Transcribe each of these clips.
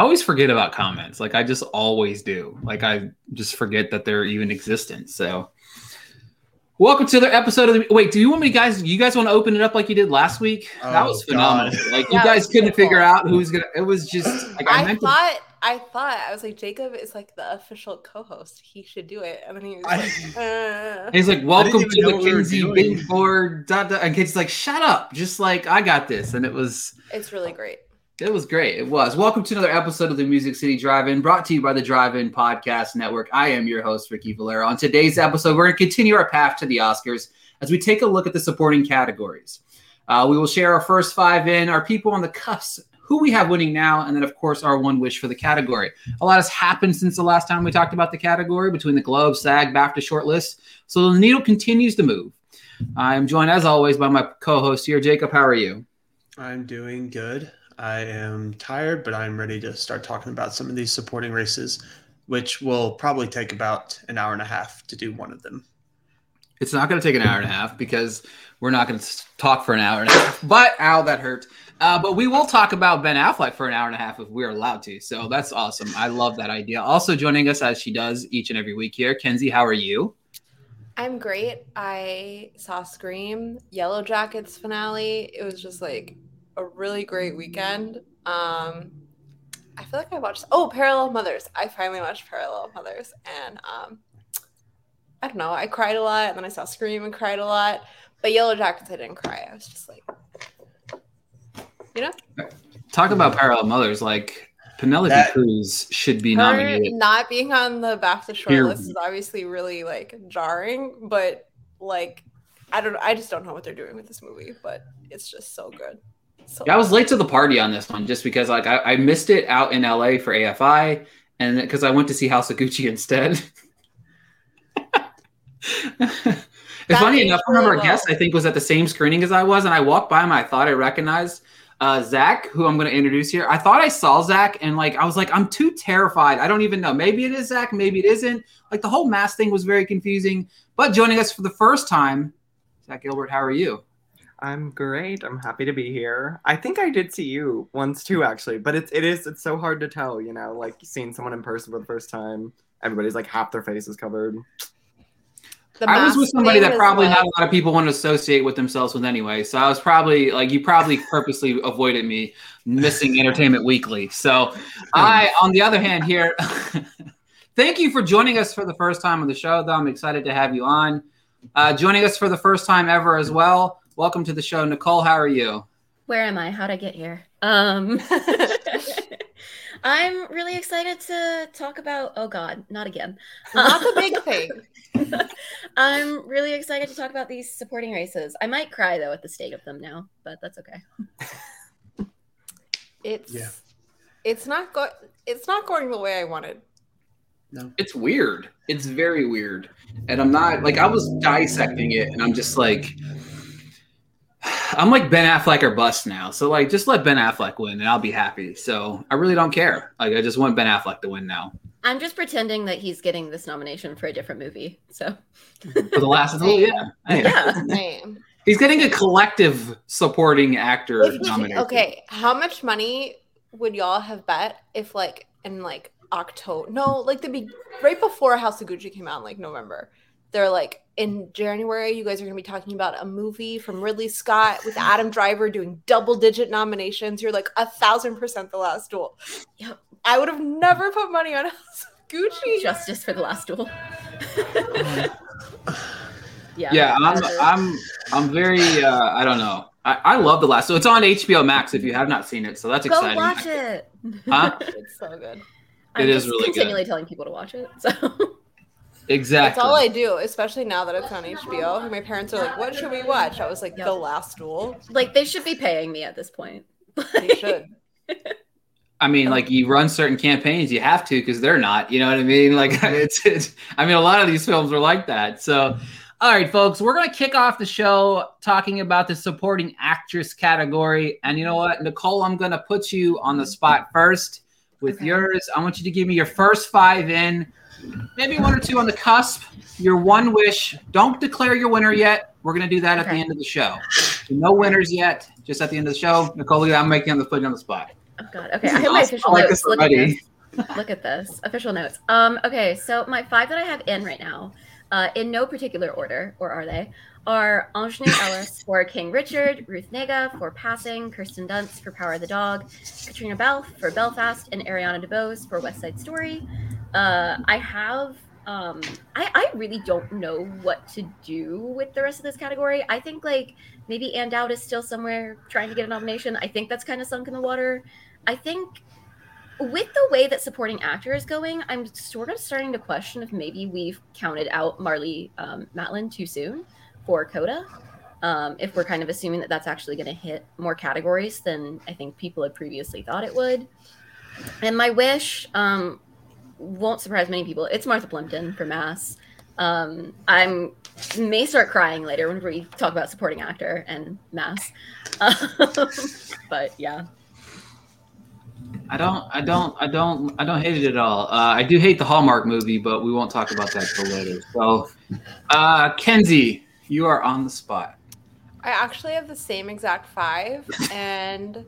I always forget about comments. Like I just always do. Like I just forget that they're even existent. So welcome to the episode of the wait, do you want me guys you guys want to open it up like you did last week? Oh, that was phenomenal. God. Like you it guys couldn't beautiful. figure out who's gonna it was just like I, I meant to thought, I thought, I was like, Jacob is like the official co-host. He should do it. And then he was I- like, uh. He's like, "Welcome to know the what we Kinsey. Big Board." Dot, dot. And Kinsey's like, "Shut up!" Just like I got this, and it was it's really great. It was great. It was. Welcome to another episode of the Music City Drive-In, brought to you by the Drive-In Podcast Network. I am your host Ricky Valera. On today's episode, we're going to continue our path to the Oscars as we take a look at the supporting categories. Uh, we will share our first five in, our people on the cuffs, who we have winning now, and then of course our one wish for the category. A lot has happened since the last time we talked about the category between the Globe, SAG, BAFTA shortlist. So the needle continues to move. I'm joined as always by my co-host here, Jacob. How are you? I'm doing good. I am tired, but I'm ready to start talking about some of these supporting races, which will probably take about an hour and a half to do one of them. It's not going to take an hour and a half because we're not going to talk for an hour and a half. But ow, that hurt. Uh, but we will talk about Ben Affleck for an hour and a half if we're allowed to. So that's awesome. I love that idea. Also joining us as she does each and every week here, Kenzie. How are you? I'm great. I saw Scream, Yellow Jackets finale. It was just like a really great weekend. Um, I feel like I watched oh Parallel Mothers. I finally watched Parallel Mothers, and um, I don't know. I cried a lot, and then I saw Scream and cried a lot. But Yellow Jackets, I didn't cry. I was just like, you know, Talk about parallel mothers. Like Penelope That- Cruz should be her nominated. not being on the BAFTA Here- shortlist is obviously really like jarring. But like, I don't. I just don't know what they're doing with this movie. But it's just so good. So Yeah, I was late to the party on this one just because like I, I missed it out in LA for AFI and because I went to see House of Gucci instead. it's funny enough, one of our guests I think was at the same screening as I was, and I walked by him. I thought I recognized uh, Zach, who I'm going to introduce here. I thought I saw Zach, and like I was like, I'm too terrified. I don't even know. Maybe it is Zach, maybe it isn't. Like the whole mask thing was very confusing. But joining us for the first time, Zach Gilbert, how are you? I'm great. I'm happy to be here. I think I did see you once too, actually, but it's it is it's so hard to tell, you know, like seeing someone in person for the first time. Everybody's like half their face is covered. I was with somebody that probably like- not a lot of people want to associate with themselves with anyway. So I was probably like, you probably purposely avoided me missing Entertainment Weekly. So I, on the other hand, here, thank you for joining us for the first time on the show. Though I'm excited to have you on. Uh, joining us for the first time ever as well. Welcome to the show, Nicole. How are you? Where am I? How'd I get here? Um, I'm really excited to talk about. Oh God, not again. not the big thing. I'm really excited to talk about these supporting races. I might cry though at the state of them now, but that's okay. It's Yeah. it's not go it's not going the way I wanted. No. It's weird. It's very weird. And I'm not like I was dissecting it and I'm just like I'm like Ben Affleck or bust now. So like just let Ben Affleck win and I'll be happy. So I really don't care. Like I just want Ben Affleck to win now. I'm just pretending that he's getting this nomination for a different movie. So For the last oh yeah. Hey, yeah, He's getting a collective supporting actor If- nomination. okay, how much money would y'all have bet if like in like October? No, like the be- right before House of Gucci came out in like November. They're like in January, you guys are gonna be talking about a movie from Ridley Scott with Adam Driver doing double digit nominations. You're like a thousand percent the last duel. Yep. I would have never put money on House of Gucci. justice for the last duel. yeah, Yeah, I'm I'm I'm very uh I don't know. I, I love the last so it's on HBO Max if you have not seen it. So that's Go exciting. watch it. Huh? It's so good. I'm It is just really good. continually telling people to watch it. So Exactly. That's all I do, especially now that it's on HBO. My parents are like, "What should we watch?" I was like, Yep. "The Last Duel." like they should be paying me at this point. They should. I mean, like you run certain campaigns, you have to because they're not. You know what I mean? Like it's, it's. I mean, a lot of these films are like that. So, all right, folks, we're gonna kick off the show talking about the supporting actress category. And you know what, Nicole, I'm gonna put you on the spot first with Okay. yours. I want you to give me your first five in, maybe one or two on the cusp. Your one wish. Don't declare your winner yet. We're gonna do that at the end of the show. So no winners yet. Just at the end of the show. Nicole, I'm making on the putting on the spot. Oh God. Okay, I have my official like notes. Look at this. Look at this. Official notes. Um. Okay, so my five that I have in right now, uh, in no particular order, or are they? Are Aunjanue Ellis for King Richard, Ruth Negga for Passing, Kirsten Dunst for Power of the Dog, Caitríona Balfe for Belfast, and Ariana DeBose for West Side Story. Uh, I have. Um, I, I really don't know what to do with the rest of this category. I think like maybe Ann Dowd is still somewhere trying to get a nomination. I think that's kind of sunk in the water. I think with the way that supporting actor is going, I'm sort of starting to question if maybe we've counted out Marlee um, Matlin too soon for Coda. Um, if we're kind of assuming that that's actually going to hit more categories than I think people had previously thought it would. And my wish um, won't surprise many people. It's Martha Plimpton for Mass. Um, I'm may start crying later when we talk about supporting actor and Mass. Um, but yeah, I don't, I don't, I don't, I don't hate it at all. Uh, I do hate the Hallmark movie, but we won't talk about that till later. So, uh, Kenzie, you are on the spot. I actually have the same exact five, and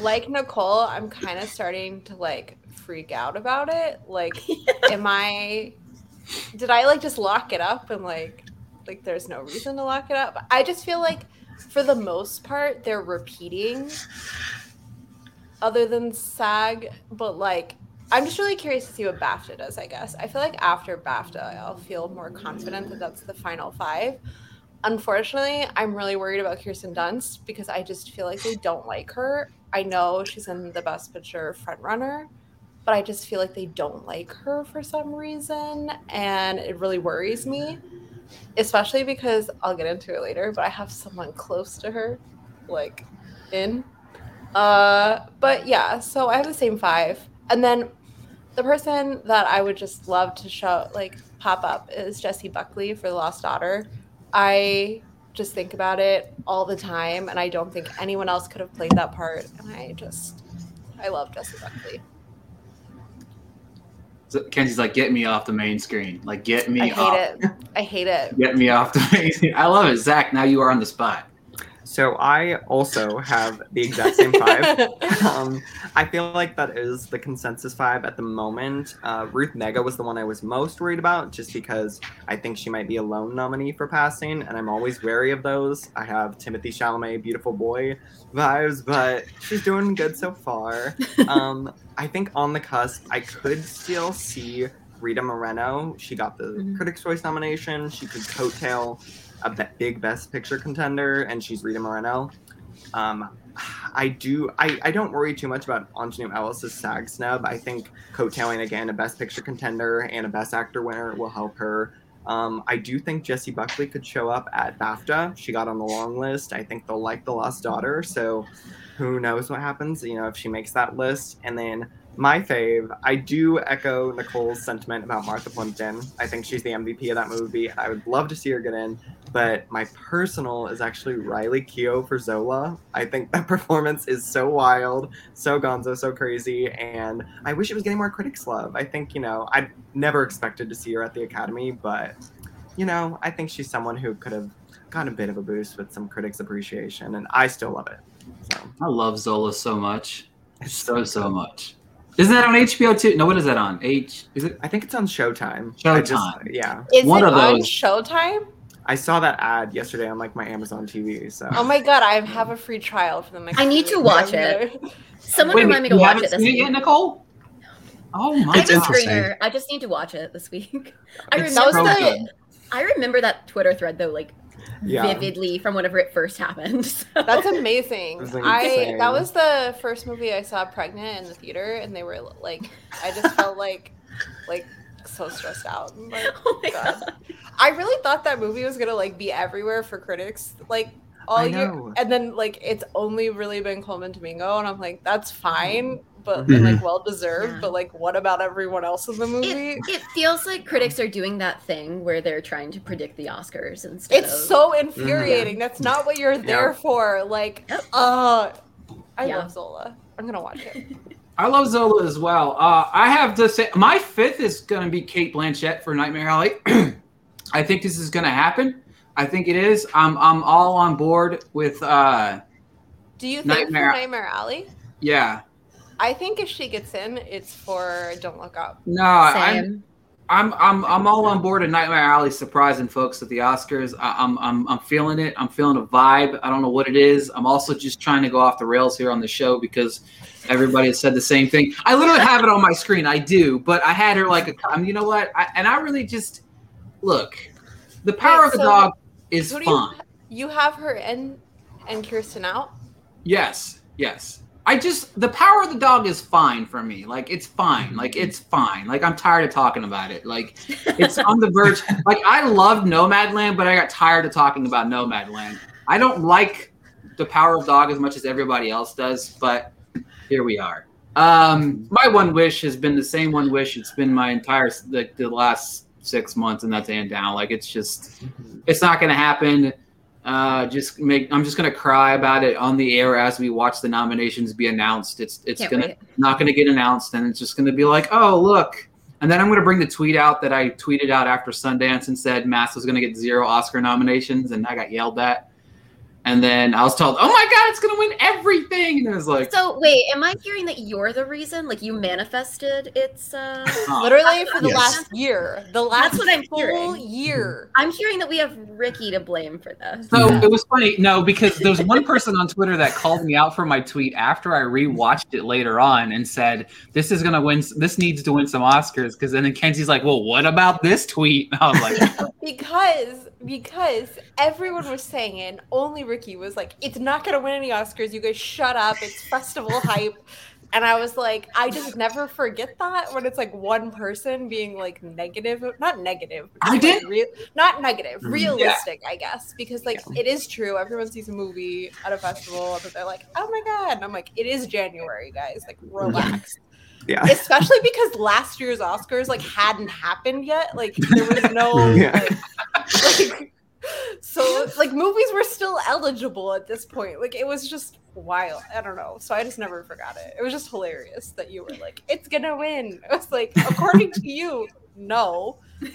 like Nicole, I'm kind of starting to like freak out about it. Like, am I? Did I like just lock it up and like, like there's no reason to lock it up? I just feel like, for the most part, they're repeating. Other than SAG, but like, I'm just really curious to see what BAFTA does. I guess I feel like after BAFTA, I'll feel more confident that that's the final five. Unfortunately, I'm really worried about Kirsten Dunst because I just feel like they don't like her. I know she's in the Best Picture frontrunner, but I just feel like they don't like her for some reason, and it really worries me. Especially because I'll get into it later, but I have someone close to her, like in. Uh, but yeah, so I have the same five, and then the person that I would just love to show like pop up is Jessie Buckley for The Lost Daughter. I just think about it all the time, and I don't think anyone else could have played that part. And I just, I love Jessie Buckley. So Kenzie's like, get me off the main screen. Like, get me off. I hate off. it. I hate it. Get me off the main screen. I love it. Zach, now you are on the spot. So I also have the exact same five. um, I feel like that is the consensus five at the moment. Uh, Ruth Negga was the one I was most worried about, just because I think she might be a lone nominee for passing, and I'm always wary of those. I have Timothée Chalamet, beautiful boy vibes, but she's doing good so far. Um, I think on the cusp, I could still see Rita Moreno. She got the Mhm. Critics' Choice nomination. She could coattail a be- big Best Picture contender, and she's Rita Moreno. Um, I do. I, I don't worry too much about Aunjanue Ellis's SAG snub. I think coattailing again a Best Picture contender and a Best Actor winner will help her. Um, I do think Jessie Buckley could show up at BAFTA. She got on the long list. I think they'll like The Lost Daughter. So who knows what happens? You know, if she makes that list. And then my fave, I do echo Nicole's sentiment about Martha Plimpton. I think she's the MVP of that movie. I would love to see her get in. But my personal is actually Riley Keough for Zola. I think that performance is so wild, so gonzo, so crazy, and I wish it was getting more critics love. I think, you know, I never expected to see her at the Academy, but, you know, I think she's someone who could have gotten a bit of a boost with some critics' appreciation, and I still love it. So I love Zola so much. it's So, so much. Isn't that on HBO too? No, what is that on? H? Is it? I think it's on Showtime. I just- Showtime. yeah. Is One it of on those. Showtime? I saw that ad yesterday on like my Amazon TV. So Oh my god, I have a free trial for the next. I need to watch it. Someone Wait, remind me to watch it this week. yet, Nicole? Oh my I It's a god! interesting. screener. I just need to watch it this week. I It's remember so that. good. I remember that Twitter thread though, like Yeah. vividly from whenever it first happened. So- That's amazing. It like, I that was the first movie I saw pregnant in the theater, and they were like, I just felt like, like so stressed out. I'm like, oh my God. god. I really thought that movie was gonna like be everywhere for critics, like all I year, and then like it's only really been Colman Domingo, and I'm like, that's fine, but Mhm. and, like well deserved. Yeah. But like, what about everyone else in the movie? It, it feels like critics are doing that thing where they're trying to predict the Oscars and stuff. It's of so infuriating. That's not what you're there Yeah. for. Like, Yep. uh, I Yeah. love Zola. I'm gonna watch it. I love Zola as well. Uh, I have to say, my fifth is going to be Cate Blanchett for Nightmare Alley. I think this is going to happen. I think it is. I'm I'm all on board with. Uh, Do you think Nightmare- for Nightmare Alley? yeah, I think if she gets in, it's for Don't Look Up. No, I'm I'm I'm I'm all on board of Nightmare Alley surprising folks at the Oscars. I, I'm I'm I'm feeling it. I'm feeling a vibe. I don't know what it is. I'm also just trying to go off the rails here on the show because everybody has said the same thing. I literally have it on my screen. I do, but I had her like a. I mean, you know what? I, and I really just look. The power Wait, of the so dog is fun. you you have her in and Kirsten out? Yes, yes. I just the power of the dog is fine for me. Like it's fine. Like it's fine. Like I'm tired of talking about it. Like it's on the verge. Like I loved Nomadland, but I got tired of talking about Nomadland. I don't like the power of dog as much as everybody else does, but here we are. Um, my one wish has been the same one wish. It's been my entire like the last six months, and that's hand down. Like it's just it's not going to happen. Uh, just make. I'm just going to cry about it on the air as we watch the nominations be announced. It's it's Can't gonna wait. not going to get announced, and it's just going to be like, oh look. And then I'm going to bring the tweet out that I tweeted out after Sundance and said Mass was going to get zero Oscar nominations, and I got yelled at. And then I was told, "Oh my God, it's going to win everything!" And I was like, So wait, am I hearing that you're the reason? Like you manifested its uh oh. Literally for the Yes. last year. The last what I'm full hearing. year. I'm hearing that we have Ricky to blame for this. So it was funny. No, because there was one person on Twitter that called me out for my tweet after I rewatched it later on and said, "This is gonna win. This needs to win some Oscars." Because then Kenzie's like, "Well, what about this tweet?" And I was like, Because because everyone was saying it, and only Ricky was like, "It's not gonna win any Oscars. You guys shut up. It's festival hype." And I was like, I just never forget that when it's like one person being like negative, not negative, I like, did- real, not negative, Mhm. realistic, I guess, because like it is true. Everyone sees a movie at a festival, but they're like, "Oh my god!" And I'm like, "It is January, guys. Like, relax." Yeah. especially because last year's Oscars like hadn't happened yet. Like there was no Yeah. like, like so like movies were still eligible at this point. Like it was just wild. I don't know. So I just never forgot it. It was just hilarious that you were like, it's gonna win. I was like, according to you, no.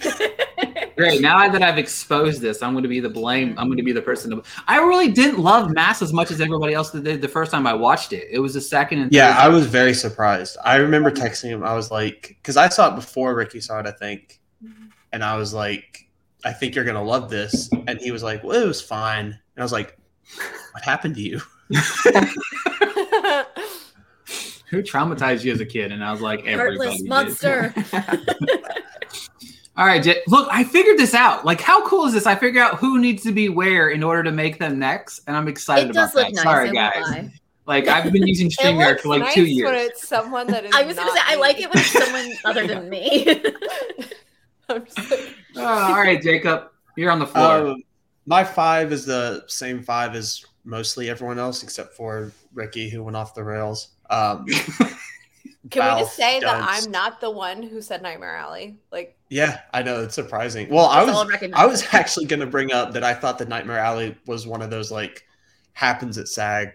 "Great! Now that I've exposed this, I'm going to be the blame. I'm going to be the person." To, I really didn't love Mass as much as everybody else did the first time I watched it. It was the second and Yeah, third I was very surprised. I remember texting him. I was like, because I saw it before Ricky saw it, I think, mm-hmm. and I was like, I think you're gonna love this, and he was like, well, it was fine, and I was like, what happened to you? Who traumatized you as a kid? And I was like, everybody Heartless monster. All right, look, I figured this out. Like, how cool is this? I figure out who needs to be where in order to make them next, and I'm excited It does about look that. nice. Sorry, I guys. lie. Like, I've been using It StreamYard for like nice two when years. it's someone that is. I was gonna not say I like it when it's someone other than me. I'm just like, Oh, all right, Jacob, you're on the floor. Um, my five is the same five as mostly everyone else, except for Ricky, who went off the rails. Um, Can we just Balf say that I'm not the one who said Nightmare Alley? Like, Yeah, I know it's surprising. Well, I was I was actually going to bring up that I thought that Nightmare Alley was one of those like happens at SAG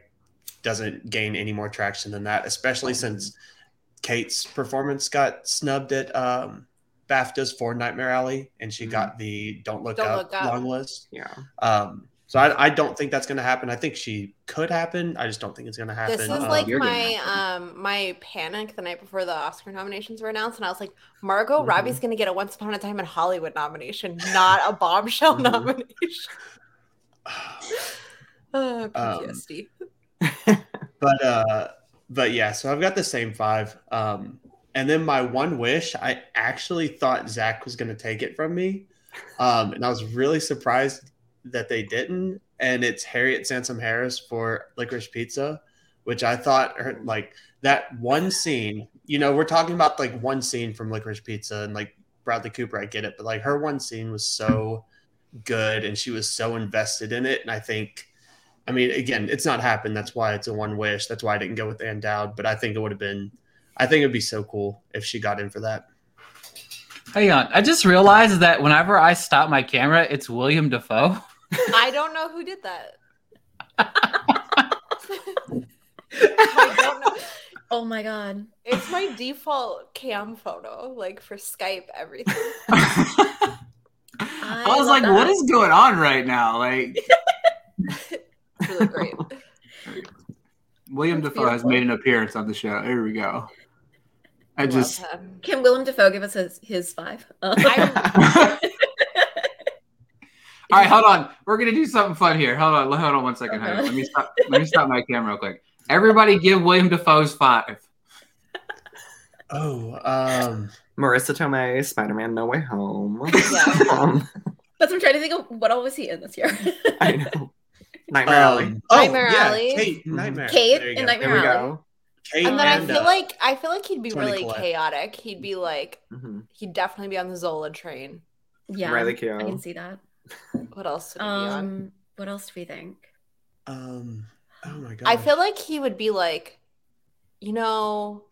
doesn't gain any more traction than that, especially since Cate's performance got snubbed at um, BAFTAs for Nightmare Alley, and she Mhm. got the Don't Look, Don't up, Look Up. long list. Yeah. Um, so I, I don't think that's going to happen. I think she could happen. I just don't think it's going to happen. this is Uh, like my um my panic the night before the Oscar nominations were announced, and I was like, Margot Mhm. Robbie's gonna get a Once Upon a Time in Hollywood nomination, not a bombshell Mhm. nomination. Uh, Um, PTSD. but uh but yeah so i've got the same five um and then my one wish i actually thought zach was going to take it from me um and i was really surprised that they didn't and it's harriet sansom harris for licorice pizza which i thought her like that one scene you know we're talking about like one scene from licorice pizza and like bradley cooper i get it but like her one scene was so good and she was so invested in it and i think I mean, again, it's not happened. That's why it's a one wish. That's why I didn't go with Ann Dowd. But I think it would have been, I think it'd be so cool if she got in for that. Hang on, I just realized that whenever I stop my camera, it's William Dafoe. I don't know who did that. I don't know. oh my god. It's my default cam photo, like for Skype, everything. I was like, that. what is going on right now? Like, really great. William Dafoe has made an appearance on the show. Here we go. I love just him. Can Willem Dafoe give us his, his five? Uh, I- All right, hold on. We're gonna do something fun here. Hold on, hold on one second. Okay. Honey. Let me stop. Let me stop my camera real quick. Everybody, give William Dafoe's five. Oh, um, Marisa Tomei, Spider-Man: No Way Home. Yeah. Um, That's I'm trying to think of. What all was he in this year? I know. Nightmare Alley. um, oh, Nightmare yeah, Alley. Cate. Nightmare. Cate There you in. Nightmare Alley. go. Cate and then I feel uh, like I feel like he'd be Toni really Collette. chaotic. He'd be like Mhm. he'd definitely be on the Zola train. Yeah, Riley I Keough. can see that. What else would he be on? Um, what else do we think? um, oh my god, I feel like he would be like, you know,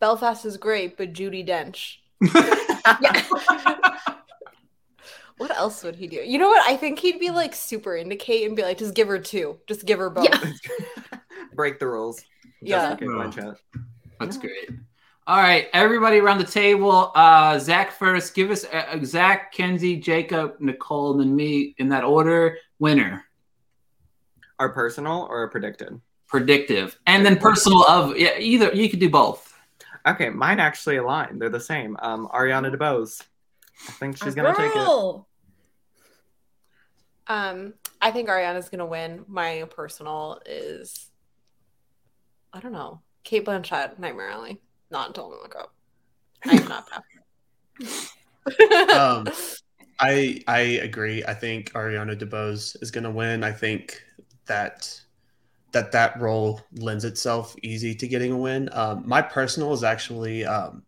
Belfast is great, but Judi Dench. What else would he do? You know what? I think he'd be like super into Cate and be like, just give her two. Just give her both. Yeah. Break the rules. Yeah. Just for Cate Blanchett. That's great. All right, everybody around the table. Uh, Zach first. Give us uh, Zach, Kenzie, Jacob, Nicole, and then me in that order. Winner, Our personal or predicted? predictive, and then personal of yeah. Either you could do both. Okay, mine actually align. They're the same. Um, Ariana DeBose. I think she's gonna take it. Girl. Um, I think Ariana's gonna win. My personal is, I don't know, Cate Blanchett, Nightmare Alley. Not until I look up. I am not that. um, I I agree. I think Ariana DeBose is going to win. I think that that that role lends itself easy to getting a win. Um, my personal is actually um,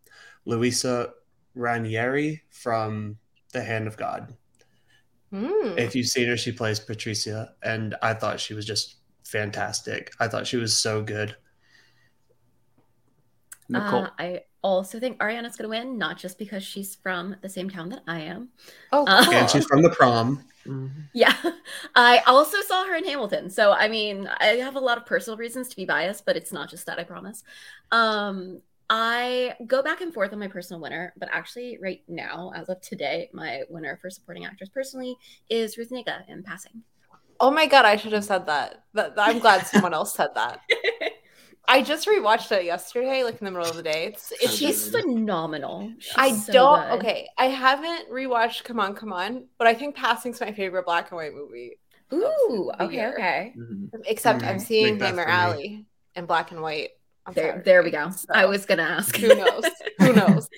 Luisa Ranieri from The Hand of God. Hmm. If you've seen her, she plays Patricia, and I thought she was just fantastic. I thought she was so good. Nicole. Uh, I also think Ariana's gonna win, not just because she's from the same town that I am. oh, uh. And she's from the prom. Mhm. Yeah, I also saw her in Hamilton, so I mean, I have a lot of personal reasons to be biased, but it's not just that. I promise. Um, I go back and forth on my personal winner, but actually, right now, as of today, my winner for supporting actress personally is Ruth Negga in Passing. Oh my god, I should have said that. That- I'm glad someone else said that. I just rewatched it yesterday, like in the middle of the day. It's, it's She's just phenomenal. She's I so don't good. okay. I haven't rewatched Come On, Come On, but I think Passing's my favorite black and white movie. Ooh, okay, year. okay. Mhm. Except I'm seeing make that Nightmare. Alley in black and white. There, Saturday, there we go. so I was gonna ask. Who knows? Who knows?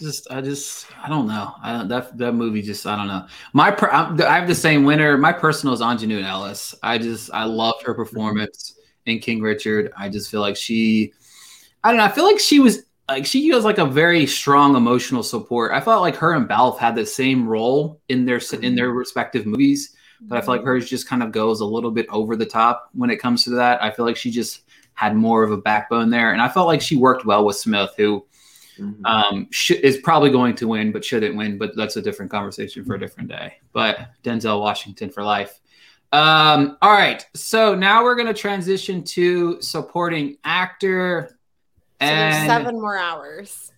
just I just I don't know. I don't, that that movie just I don't know. My per, I'm, I have the same winner. My personal is Aunjanue Ellis. I just I loved her performance in King Richard. I just feel like she I don't know. I feel like she was like she was like a very strong emotional support. I felt like her and Balfe had the same role in their in their respective movies, but I feel like hers just kind of goes a little bit over the top when it comes to that. I feel like she just had more of a backbone there, and I felt like she worked well with Smith, who Mhm. um, sh- is probably going to win, but shouldn't win. But that's a different conversation for a different day. But Denzel Washington for life. Um, all right, so now we're going to transition to supporting actor. So there's seven more hours.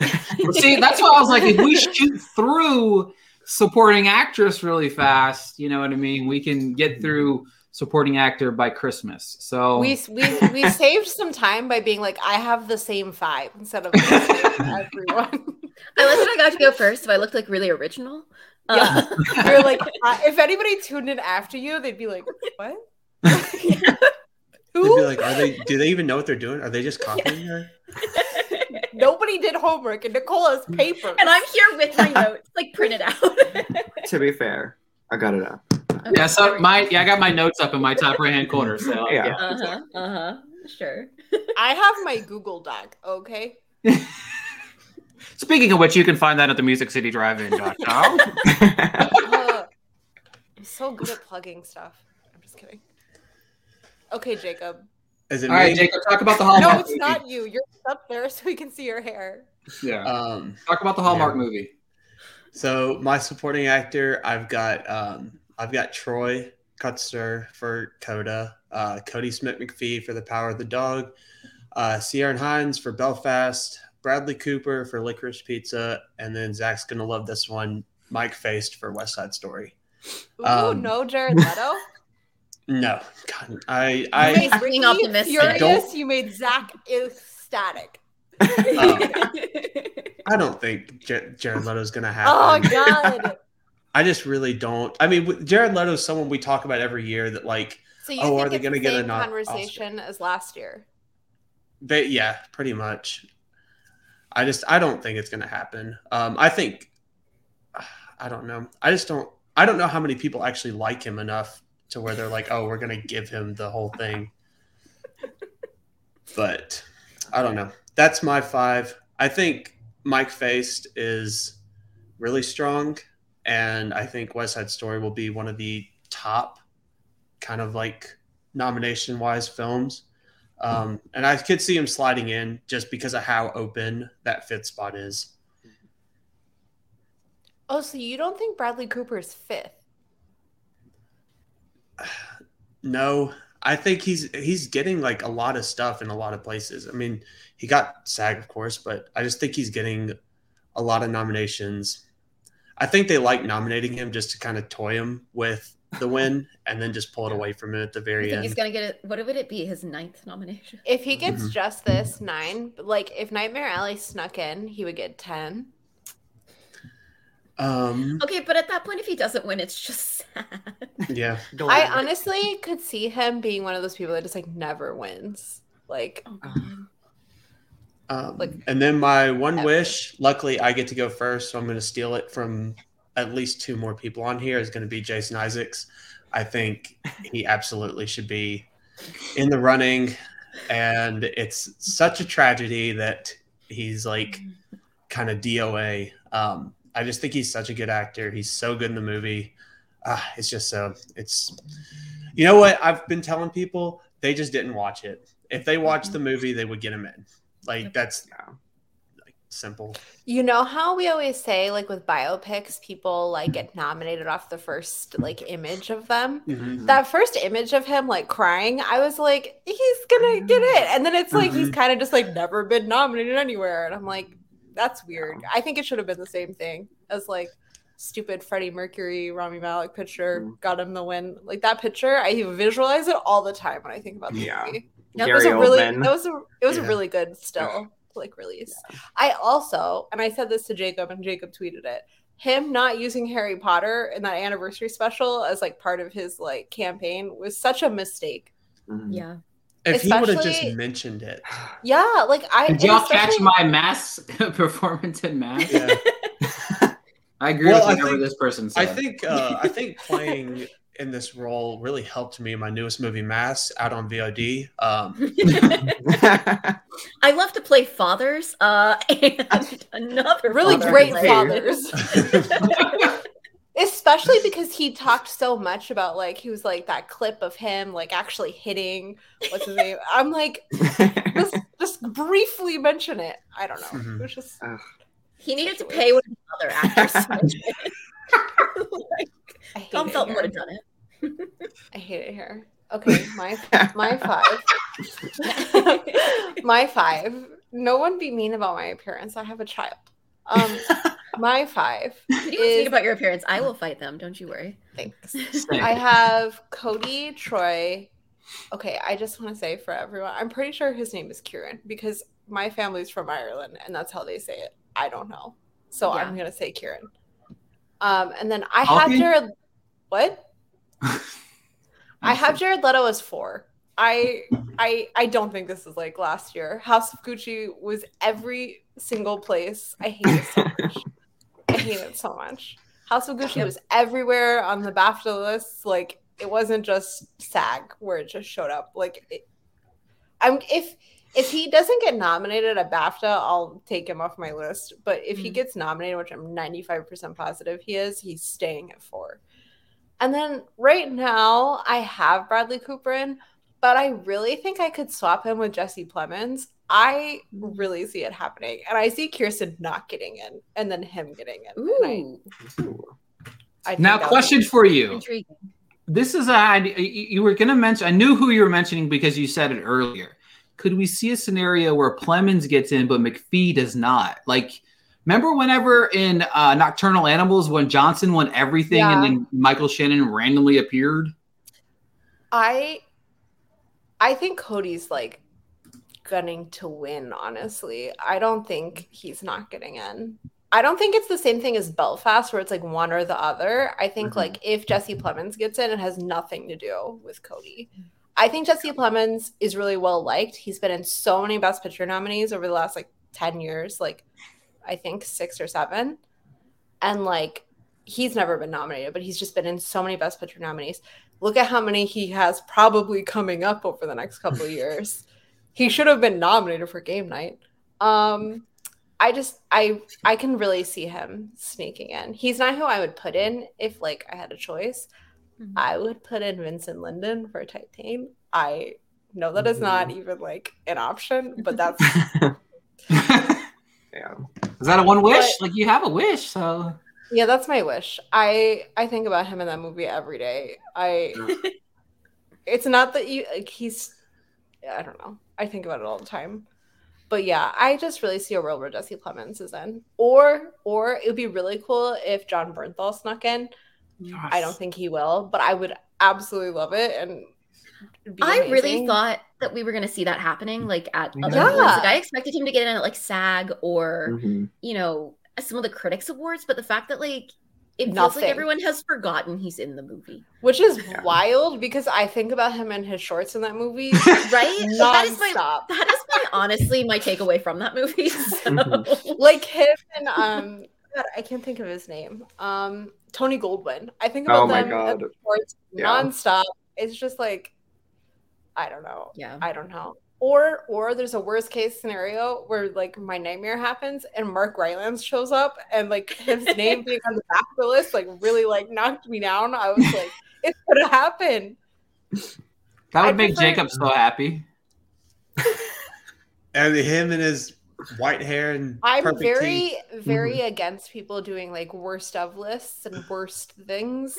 see, that's why I was like, if we shoot through supporting actress really fast, you know what I mean? We can get through supporting actor by Christmas. So We we we saved some time by being like, I have the same five instead of everyone. I like that I got to go first. so I looked like really original. Uh, You're like, uh, if anybody tuned in after you, they'd be like, what? They'd be Who? like, are they? Do they even know what they're doing? Are they just copying her? Nobody did homework, and Nicola's paper. and I'm here with my notes, like printed out. To be fair, I got it up. yeah, so my yeah, I got my notes up in my top right hand corner. So Yeah. yeah. Uh huh. Uh huh. Sure. I have my Google Doc. Okay. Speaking of which, you can find that at the musiccitydrive-in.com. Uh, I'm so good at plugging stuff. I'm just kidding. Okay, Jacob. Is it All right, me? Jacob, talk about the Hallmark No, it's movie. not you. You're up there so we can see your hair. Yeah. Um, talk about the Hallmark yeah. movie. So my supporting actor, I've got um, I've got Troy Kotsur for Coda, uh, Kodi Smit-McPhee for The Power of the Dog, uh, Ciaran Hinds for Belfast, Bradley Cooper for Licorice Pizza, and then Zach's gonna love this one, Mike Faist for West Side Story. Ooh, Um, no, Jared Leto. No, God, I You I made I'm Ricky being optimistic. Furious. Don't- You made Zach ecstatic. I don't think Jar- Jared Leto's gonna have Oh. God! I just really don't. I mean, with- Jared Leto's someone we talk about every year that like So you Oh, think are they gonna the get a same no- conversation as last year? They, yeah, pretty much. I just I don't think it's gonna happen. Um, I think I don't know. I just don't. I don't know how many people actually like him enough to where they're like, oh, we're gonna give him the whole thing. But I don't know. That's my five. I think Mike Faist is really strong, and I think West Side Story will be one of the top kind of like nomination wise films. Um, and I could see him sliding in just because of how open that fifth spot is. Oh, so you don't think Bradley Cooper's fifth? No, I think he's he's getting like a lot of stuff in a lot of places. I mean, he got SAG, of course, but I just think he's getting a lot of nominations. I think they like nominating him just to kind of toy him with the win and then just pull it away from him at the I very think end. he's gonna get it. What would it be? His ninth nomination. If he gets Mhm. just this nine, like if Nightmare Alley snuck in, he would get ten. Um, Okay, but at that point, if he doesn't win, it's just sad. yeah, I honestly could see him being one of those people that just like never wins. Like, Oh god. Um, Like- and then my one Ever. wish, luckily I get to go first, so I'm going to steal it from at least two more people on here. Is going to be Jason Isaacs. I think he absolutely should be in the running, and it's such a tragedy that he's like kind of DOA. Um, I just think he's such a good actor. He's so good in the movie. Uh, it's just so it's. You know what? I've been telling people they just didn't watch it. If they watched the movie, they would get him in. Like that's simple. you know how we always say, like with biopics, people like get nominated off the first like image of them. Mm-hmm. That first image of him like crying, I was like, he's gonna get it. And then it's like he's kind of just like never been nominated anywhere. And I'm like, that's weird. I think it should have been the same thing as like stupid Freddie Mercury, Rami Malek picture Mhm. got him the win. Like that picture, I visualize it all the time when I think about the Yeah. movie. Yep. It was a really that was a it was a really good still like release. I also, and I said this to Jacob, and Jacob tweeted it. Him not using Harry Potter in that anniversary special as like part of his like campaign was such a mistake. Mhm. Yeah. If he would have just mentioned it, Yeah, like I Did y'all catch my mass performance in mass? yeah. I agree Well, with whatever think- this person said. I think uh, I think playing in this role really helped me in my newest movie, Mass, out on VOD. Um, I love to play fathers. Uh, and another really father great fathers. Especially because he talked so much about like he was like that clip of him like actually hitting what's his name. I'm like just just briefly mention it. I don't know. Mhm. It was just He needed to pay one of the other actors. Like, I hate Tom it Felton here. would have done it. I hate it here. Okay, my my five. my five. No one be mean about my appearance. I have a child. Um, my five. If you Is- think about your appearance, I will fight them. Don't you worry. Thanks. I have Kodi Troy. Okay, I just want to say for everyone, I'm pretty sure his name is Kieran because my family's from Ireland and that's how they say it. I don't know, so Yeah. I'm gonna say Kieran. Um, and then I have Alfie? Jared. What? I have Jared Leto as four. I I I don't think this is like last year. House of Gucci was every single place. I hate it so much. I hate it so much. House of Gucci was everywhere on the BAFTA list. Like it wasn't just SAG where it just showed up. Like it, I'm if if he doesn't get nominated at BAFTA, I'll take him off my list. But if he Mhm. gets nominated, which I'm 95% positive he is, he's staying at four. And then right now I have Bradley Cooper in, but I really think I could swap him with Jesse Plemons. I really see it happening. And I see Kirsten not getting in and then him getting in. And I- Ooh, I now, that question for you. intriguing. This is a you you were going to mention. I knew who you were mentioning because you said it earlier. Could we see a scenario where Plemons gets in but McPhee does not? Like, remember whenever in uh, Nocturnal Animals when Johnson won everything and then Michael Shannon randomly appeared? I I think Kodi's like gunning to win, honestly. I don't think he's not getting in. I don't think it's the same thing as Belfast where it's like one or the other. I think Mhm. like if Jesse Plemons gets in, it has nothing to do with Kodi. I think Jesse Plemons is really well liked. He's been in so many Best Picture nominees over the last like 10 years, like I think six or seven. And like he's never been nominated, but he's just been in so many Best Picture nominees. Look at how many he has probably coming up over the next couple of years. He should have been nominated for game night. Um I just I I can really see him sneaking in. He's not who I would put in if like I had a choice. Mhm. I would put in Vincent Lindon for Titane. I know that is not even like an option, but that's Yeah. Is that a one wish? But- like you have a wish, so yeah, that's my wish. I I think about him in that movie every day. I it's not that you like he's I don't know. I think about it all the time. But yeah, I just really see a world where Jesse Plemons is in. Or or it would be really cool if Jon Bernthal snuck in. I don't think he will, but I would absolutely love it and it'd be I really thought that we were going to see that happening, like at other Yeah. awards. Like I expected him to get in at like SAG or Mhm. you know some of the critics awards, but the fact that like it feels like everyone has forgotten he's in the movie, Which is Yeah. wild because I think about him and his shorts in that movie right? that is my nonstop. that is my honestly my takeaway from that movie. So. like him and um God, I can't think of his name. Um Tony Goldwyn. I think about Oh my them God. in Yeah. nonstop. It's just like I don't know. yeah. I don't know. Or or there's a worst case scenario where like my nightmare happens and Mark Rylance shows up and like his name being on the back of the list like really like knocked me down. I was like, it's gonna happen. that would I make prefer- Jacob so happy. And him and his white hair and I'm very, teeth. very mm-hmm. against people doing like worst of lists and worst things.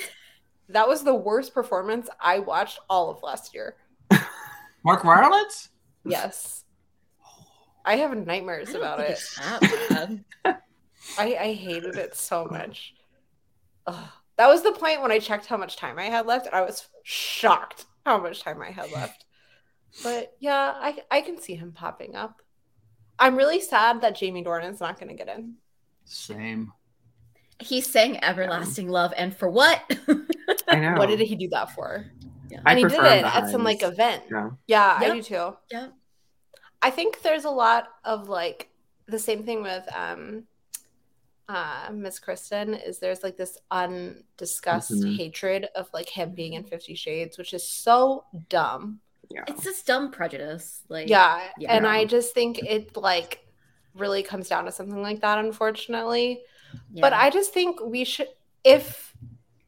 That was the worst performance I watched all of last year. Mark Rylance? Yes. I have nightmares about it. it's that bad. I, I hated it so much. Ugh. That was the point when I checked how much time I had left, and I was shocked how much time I had left. But yeah, I I can see him popping up. I'm really sad that Jamie Dornan's not going to get in. Same. He sang "Everlasting Love," and for what? I know. What did he do that for? I and he did prefer it at some like event. Yeah. Yeah, I do too. Yeah. I think there's a lot of like the same thing with um uh Miss Kristen is there's like this undiscussed Mhm. hatred of like him being in 50 shades which is so dumb. Yeah. it's just dumb prejudice. Like Yeah, Yeah. and I just think it like really comes down to something like that unfortunately. But. I just think we should if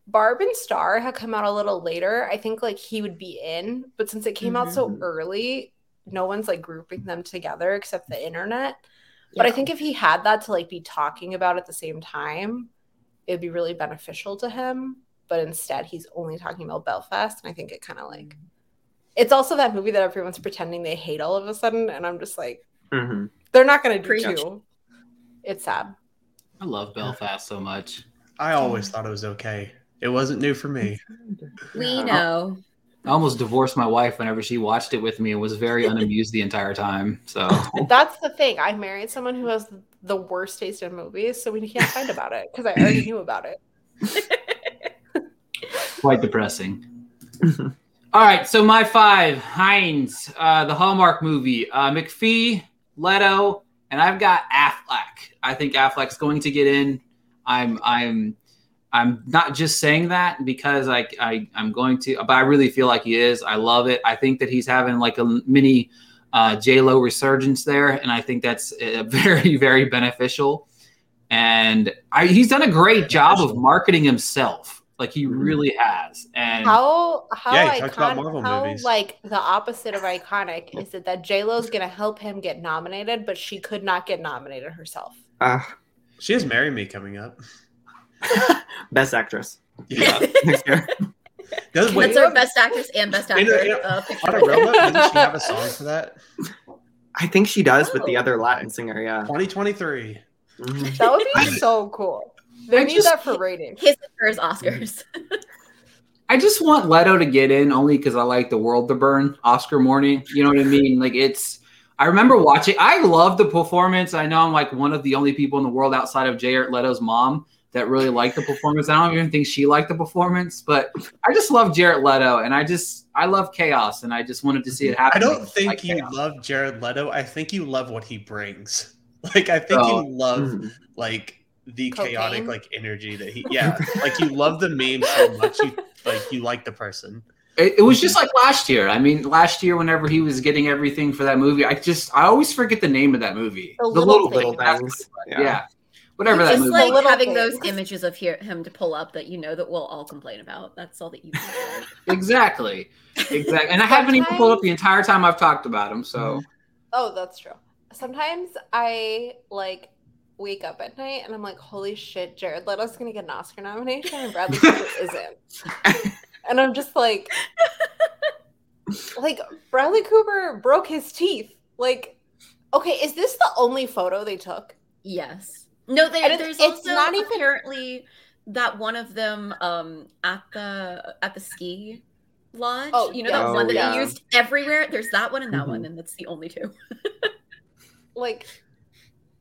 Barb and Star had come out a little later, I think like he would be in. But since it came out so Mhm. early, no one's like grouping them together except the internet. But I think if he had that to like be talking about at the same time, it would be really beneficial to him. But instead, he's only talking about Belfast, and I think it kind of like it's also that movie that everyone's pretending they hate all of a sudden, and I'm just like, hmm they're not gonna do Preach. two. It's sad. I love Belfast so much. I always thought it was okay. It wasn't new for me. we know. I almost divorced my wife whenever she watched it with me and was very unamused the entire time. So That's the thing. I married someone who has the worst taste in movies, so we can't fight about it because I already knew about it. quite depressing. All right, so my five Hinds, uh, the Hallmark movie, uh, McPhee, Leto, and I've got Affleck. I think Affleck's going to get in. I'm I'm I'm not just saying that because I, I I'm going to, but I really feel like he is. I love it. I think that he's having like a mini uh, J Lo resurgence there, and I think that's uh, very very beneficial. And I, he's done a great job of marketing himself. Like he Mhm. really has. And How how Yeah, he about iconic? Marvel How movies. like the opposite of iconic is it that J Lo's gonna help him get nominated, but she could not get nominated herself. Uh, She has Marry Me coming up. best actress. Yeah. Next year. Does, wait, That's our best actress and best Wait, no, actor. uh, picture on a right real now. note, doesn't she have a song for that? I think she does with the Oh. other Latin singer. Yeah. 2023. Mhm. That would be so cool. They I need just- that for ratings. His and hers Oscars. I just want Leto to get in only because I like the world to burn Oscar morning. You know what I mean? Like it's. I remember watching. I love the performance. I know I'm like one of the only people in the world outside of Jared Leto's mom that really liked the performance. I don't even think she liked the performance, but I just love Jared Leto, and I just I love chaos, and I just wanted to see it happen. I don't think like you chaos. love Jared Leto. I think you love what he brings. Like I think Oh. you love Mhm. like the Cocaine? chaotic like energy that he yeah like you love the meme so much you like you like the person It, it was just like last year. I mean, last year, whenever he was getting everything for that movie, I just I always forget the name of that movie. The Little Little Thing. things. Yeah. Yeah. whatever that Just movie. like Little having those images of here, him to pull up that you know that we'll all complain about. That's all that you exactly, exactly. And I haven't even pulled up the entire time I've talked about him. So mm-hmm. Oh, that's true. Sometimes I like wake up at night and I'm like, holy shit, Jared Leto's gonna get an Oscar nomination and Bradley Cooper isn't. And I'm just like, like Bradley Cooper broke his teeth. Like, okay, is this the only photo they took? Yes. No, there, And there's it's also not even- apparently that one of them um at the at the ski lodge. Oh, you know yeah. that one Oh, that yeah. they used everywhere. There's that one and that Mhm. one, and that's the only two. Like,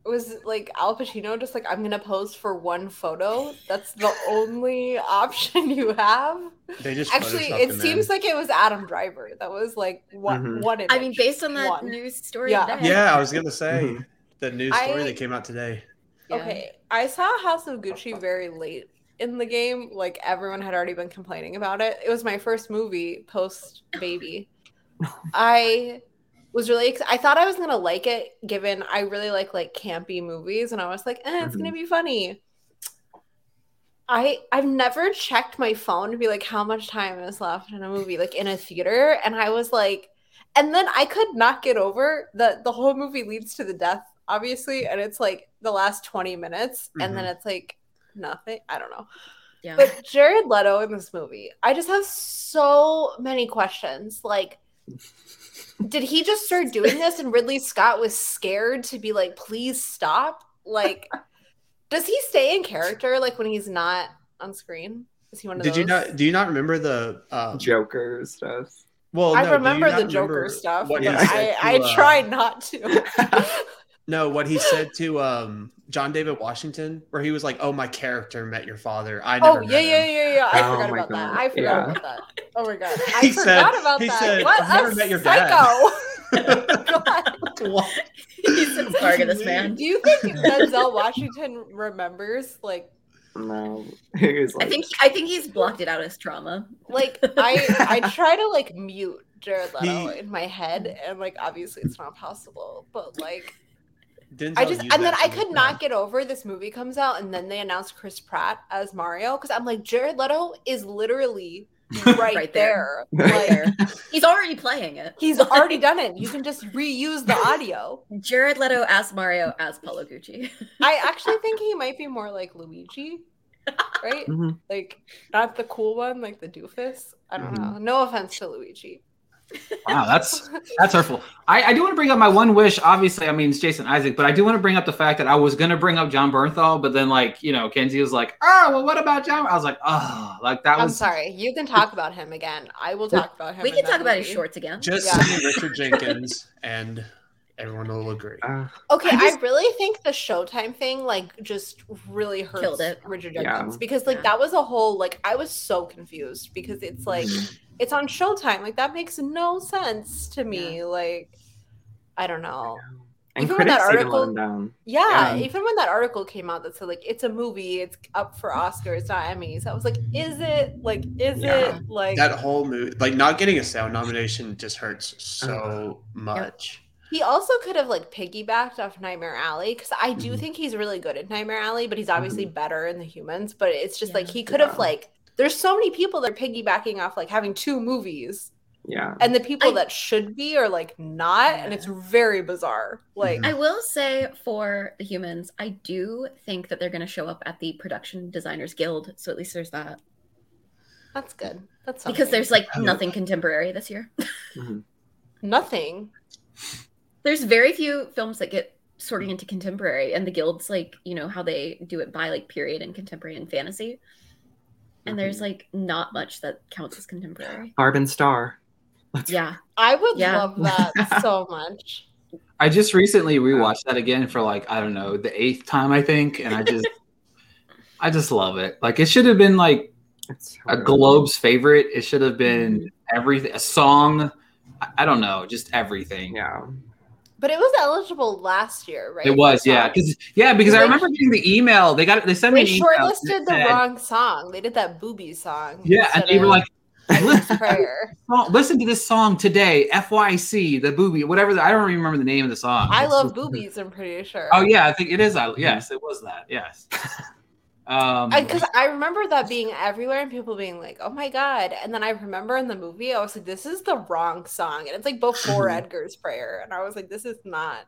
was like Al Pacino just like, I'm gonna pose for one photo? That's the only option you have? they just Actually, it seems in. like it was Adam Driver. That was like one, Mhm. one image. I mean, based on that One. news story Yeah. today. yeah i was gonna say Mhm. the news story I- that came out today Yeah. Okay, I saw House of Gucci very late in the game. Like everyone had already been complaining about it. It was my first movie post baby. I was really ex- I thought I was gonna like it, given I really like like campy movies, and I was like, eh, it's gonna be funny. I I've never checked my phone to be like how much time is left in a movie, like in a theater, and I was like, and then I could not get over that the whole movie leads to the death, obviously, and it's like the last 20 minutes, and then it's like nothing. I don't know. Yeah. But Jared Leto in this movie, I just have so many questions. Like, did he just start doing this and Ridley Scott was scared to be like, please stop? Like, does he stay in character like when he's not on screen? Is he one of did those? you not do you not remember the um, Joker stuff. well I no, do remember not the Joker remember stuff, but he I, to, I uh, tried not to. no what he said to um john david washington where he was like oh my character met your father i oh never yeah, met yeah, him. yeah, yeah. I Oh forgot my about that. God. I forgot Yeah. about that. Oh my god. I He forgot said- about he that. said, what "I've never a met your dad." psycho. God. What? He's a target, this man. Do you think Denzel Washington remembers like No, he was I like, think I think he's blocked it out as trauma. like I I try to like mute Jared Leto He- in my head and like obviously it's not possible, but like Denzel I just and then I could not get over this movie comes out and then they announce Chris Pratt as Mario because I'm like Jared Leto is literally right, Right there. there. Like There. He's already playing it. he's already done it. You can just reuse the audio. Jared Leto as Mario as Paolo Gucci. I actually think he might be more like Luigi, right? Mhm. Like not the cool one, like the doofus. I don't Mhm. know. No offense to Luigi. Wow, that's that's hurtful. I, I do want to bring up my one wish. Obviously, I mean it's Jason Isaac, but I do want to bring up the fact that I was gonna bring up Jon Bernthal, but then like you know Kenzie was like, oh well, what about Jon? I was like, oh, like that I'm was. sorry. You can talk about him again. I will talk about him. we can that talk about his shorts again. just Yeah. richard jenkins and everyone will agree uh, Okay, I I, really think the Showtime thing like just really hurts Killed it. Richard Yeah. Jenkins because like Yeah. that was a whole like I was so confused because it's like it's on Showtime. Like that makes no sense to me. Like I don't know. and Even when that critics let article- down. Yeah, Yeah. even when that article came out that said like it's a movie, it's up for Oscars, it's not Emmys. I was like, is it? Like, is Yeah. it? Like that whole movie like not getting a sound nomination just hurts so much he also could have like piggybacked off Nightmare Alley because I do Mhm. think he's really good at Nightmare Alley, but he's obviously better in the humans. But it's just like he could have like there's so many people that are piggybacking off like having two movies, Yeah. and the people I- that should be are like not, and it's very bizarre. Like I will say for the humans, I do think that they're going to show up at the Production Designers Guild. So at least there's that. that's good. That's Because there's like nothing contemporary this year. Mhm. nothing. there's very few films that get sorting into contemporary, and the guild's like, you know, how they do it by like period and contemporary and fantasy. And mm-hmm. there's like not much that counts as contemporary. Barb and Star. Yeah, I would Yeah. love that so much. I just recently rewatched that again for like I don't know the eighth time I think, and I just I just love it. Like it should have been like a. Globe's favorite. It should have been mm-hmm. everything. A song. I- I don't know, just everything. Yeah. But it was eligible last year, right? It was, yeah, um, because yeah, because I remember getting the email. They got they sent me They an email. shortlisted the said- wrong song. They did that booby song. Yeah, and they were like, prayer. Listen to this song today, FYC, the booby, whatever. The, I don't even remember the name of the song. I It's love just- boobies. I'm pretty sure. Oh yeah, I think it is. I, mm-hmm. yes, it was that. Yes. Um, because I remember that being everywhere and people being like, "Oh my god!" And then I remember in the movie, I was like, "This is the wrong song," and it's like before. Edgar's prayer, and I was like, "This is not."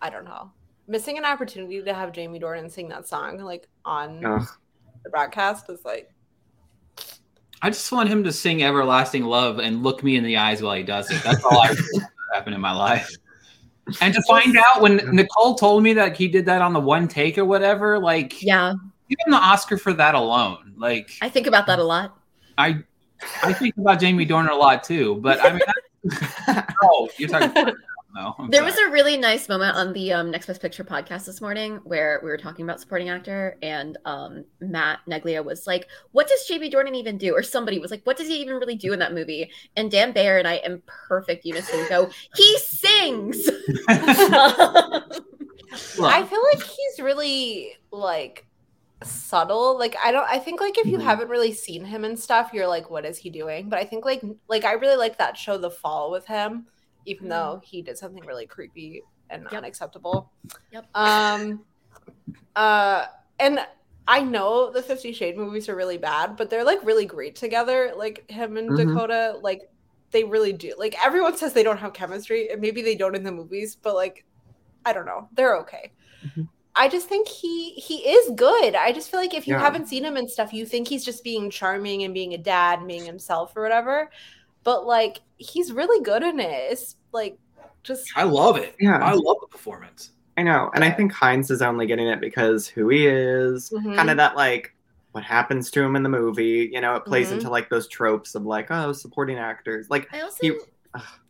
I don't know. Missing an opportunity to have Jamie Dornan sing that song like on Ugh. the broadcast is like, I just want him to sing "Everlasting Love" and look me in the eyes while he does it. That's all I want to happen in my life. And to find out when Nicole told me that he did that on the one take or whatever, like yeah. give him the Oscar for that alone. Like I think about that a lot. I, I think about Jamie Dornan a lot too. But I mean, oh, you're talking. No, I'm There was a really nice moment on the um, Next Best Picture podcast this morning where we were talking about supporting actor, and um, Matt Neglia was like, "What does Jamie Dornan even do?" Or somebody was like, "What does he even really do in that movie?" And Dan Bayer and I, in perfect unison, go, "He sings." Look, I feel like he's really like subtle. Like I don't. I think like if you Mhm. haven't really seen him and stuff, you're like, "What is he doing?" But I think like like I really like that show, The Fall, with him, even Mhm. though he did something really creepy and Yep. unacceptable. Yep. Um. Uh. And I know the Fifty Shade movies are really bad, but they're like really great together. Like him and Mhm. Dakota, like they really do. Like everyone says they don't have chemistry, and maybe they don't in the movies, but like I don't know, they're okay. Mhm. I just think he he is good. I just feel like if you Yeah. haven't seen him and stuff, you think he's just being charming and being a dad, and being himself or whatever. But like he's really good in it. It's like just I love it. Yeah. I love the performance. I know. And I think Hinds is only getting it because who he is, Mhm. kind of that like what happens to him in the movie. You know, it plays Mhm. into like those tropes of like, oh, supporting actors. Like, I also, You-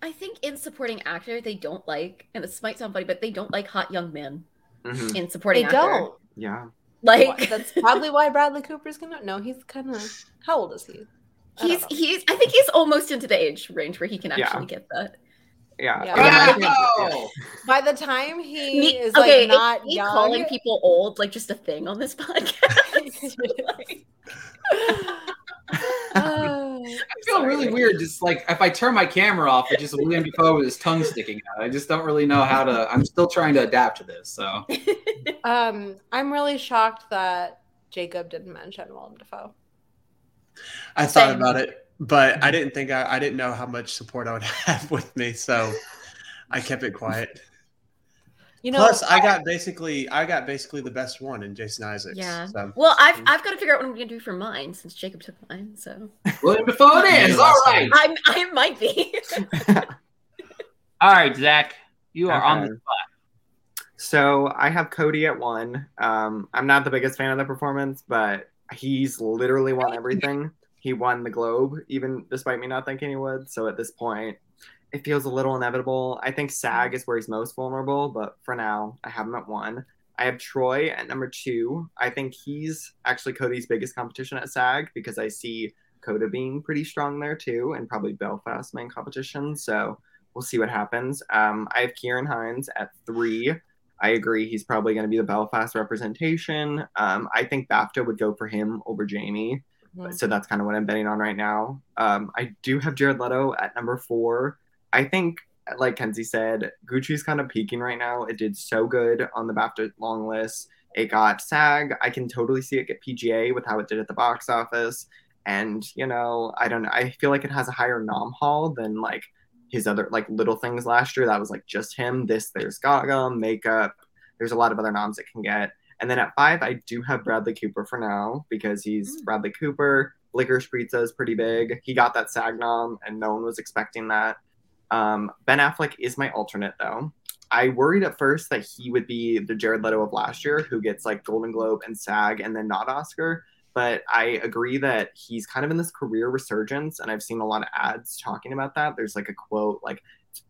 I think in supporting actor, they don't like, and this might sound funny, but they don't like hot young men mhm, in supporting they actor. don't. yeah. Like That's probably why Bradley Cooper's gonna. No, he's kind of. How old is he? I he's he's. I think he's almost into the age range where he can Yeah. actually get that. Yeah. Yeah. Yeah. By the time he Me- is okay, like not is me young, calling people old like just a thing on this podcast. Like, I feel really weird. Just like if I turn my camera off, it's just William Dafoe with his tongue sticking out. I just don't really know how to. I'm still trying to adapt to this. So um, I'm really shocked that Jacob didn't mention Willem Dafoe. I thought Same. about it, but I didn't think I, I didn't know how much support I would have with me, so I kept it quiet. You know, Plus, I got basically I got basically the best one in Jason Isaacs. Yeah. So. well, I've I've got to figure out what I'm gonna do for mine since Jacob took mine. So William Dafoe it is. All right. I'm I might be. All right, Zach, you are on the spot. So I have Kodi at one. Um, I'm not the biggest fan of the performance, but he's literally won everything. He won the Globe, even despite me not thinking he would. So at this point, it feels a little inevitable. I think SAG is where he's most vulnerable, but for now, I have him at one. I have Troy at number two. I think he's actually Kodi's biggest competition at SAG because I see Coda being pretty strong there too, and probably Belfast main competition. So we'll see what happens. Um, I have Ciarán Hinds at three. I agree. He's probably going to be the Belfast representation. Um, I think BAFTA would go for him over Jamie. So that's kind of what I'm betting on right now. Um, I do have Jared Leto at number four. I think, like Kenzie said, Gucci's kind of peaking right now. It did so good on the BAFTA long list. It got SAG. I can totally see it get PGA with how it did at the box office. And, you know, I don't know. I feel like it has a higher nom haul than like his other like little things last year. That was like just him. This, there's Gaga, makeup. There's a lot of other noms it can get. And then at five, I do have Bradley Cooper for now because he's Mm. Bradley Cooper. Licorice Pizza is pretty big. He got that SAG nom, and no one was expecting that. Um, ben Affleck is my alternate though. I worried at first that he would be the Jared Leto of last year, who gets like Golden Globe and SAG and then not Oscar. but I agree that he's kind of in this career resurgence, and I've seen a lot of ads talking about that. There's like a quote like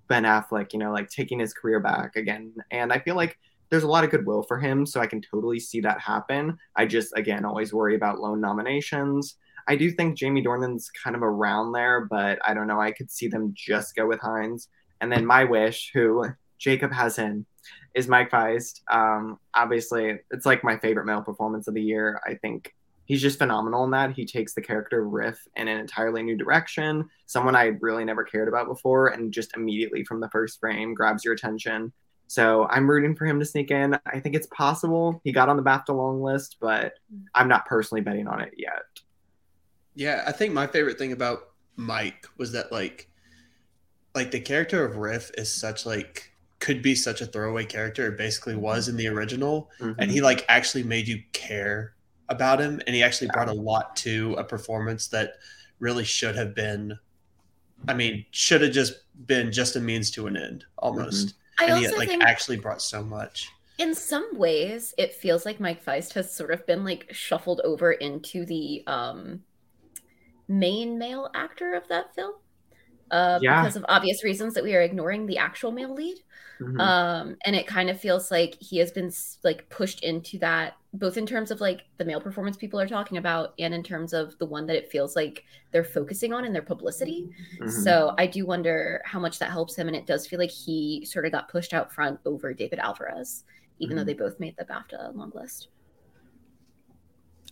Ben Affleck, you know, like taking his career back again, and I feel like there's a lot of goodwill for him, so I can totally see that happen. I just again always worry about lone nominations. I do think Jamie Dornan's kind of around there, but I don't know. I could see them just go with Hinds. And then my wish, who Jacob has in, is Mike Faist. Um, obviously, it's like my favorite male performance of the year. I think he's just phenomenal in that. He takes the character Riff in an entirely new direction, someone I really never cared about before, and just immediately from the first frame grabs your attention. So I'm rooting for him to sneak in. I think it's possible. He got on the BAFTA long list, but I'm not personally betting on it yet. Yeah, I think my favorite thing about Mike was that like like the character of Riff is such like could be such a throwaway character it basically was in the original Mhm. and he like actually made you care about him and he actually brought a lot to a performance that really should have been I mean should have just been just a means to an end almost I and he also like think actually brought so much in some ways it feels like Mike Faist has sort of been like shuffled over into the um main male actor of that film. Uh, Yeah. because of obvious reasons that we are ignoring the actual male lead. Mhm. um and it kind of feels like he has been like pushed into that both in terms of like the male performance people are talking about and in terms of the one that it feels like they're focusing on in their publicity Mhm. so i do wonder how much that helps him and it does feel like he sort of got pushed out front over david alvarez even though Mhm. they both made the bafta long list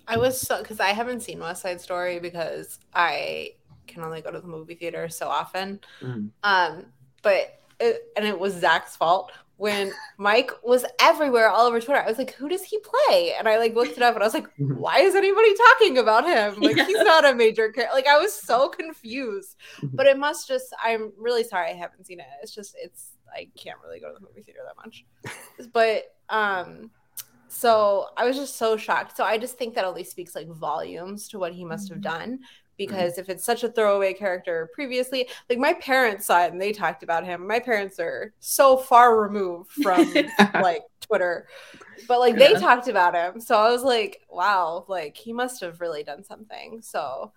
I was so because I haven't seen West Side Story because I can only go to the movie theater so often. Mhm. Um, but it, and it was Zach's fault when Mike was everywhere all over Twitter. I was like, "Who does he play?" And I like looked it up, and I was like, Mhm. "Why is anybody talking about him? Like Yeah. he's not a major character." Like I was so confused. Mhm. But it must just. I'm really sorry I haven't seen it. It's just it's I can't really go to the movie theater that much. but um so I was just so shocked. So I just think that at least speaks like volumes to what he must have Mhm. done. Because if it's such a throwaway character previously, like my parents saw it and they talked about him. My parents are so far removed from like Twitter, but like they talked about him. So I was like, wow, like he must have really done something. So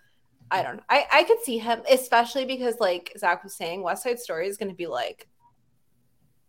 I don't know. I, I could see him, especially because like Zach was saying, West Side Story is going to be like,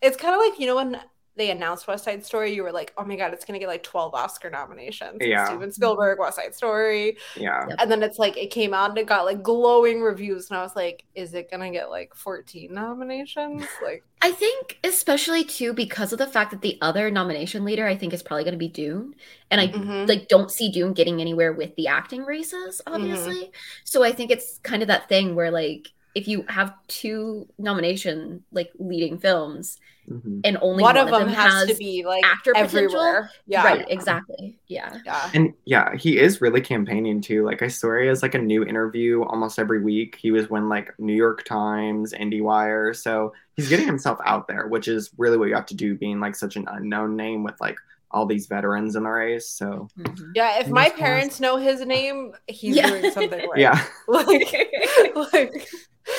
it's kind of like, you know, when they announced West Side Story, you were like, oh my God, it's going to get like 12 Oscar nominations. Yeah. Steven Spielberg, West Side Story. yeah. And then it's like, it came out and it got like glowing reviews. And I was like, is it going to get like 14 nominations? Like, I think, especially too, because of the fact that the other nomination leader, I think, is probably going to be Dune, and I mhm. like don't see Dune getting anywhere with the acting races, obviously. So I think it's kind of that thing where like if you have two nomination like leading films Mhm. and only one, of them, has, to be like actor potential, everywhere. Yeah. right? Exactly. Yeah. Yeah. And yeah, he is really campaigning too. Like I swear he has like a new interview almost every week. He was when like New York Times, IndieWire. So he's getting himself out there, which is really what you have to do being like such an unknown name with like all these veterans in the race. So Mhm. Yeah. If my parents know his name, he's Yeah. doing something right. yeah. Like, like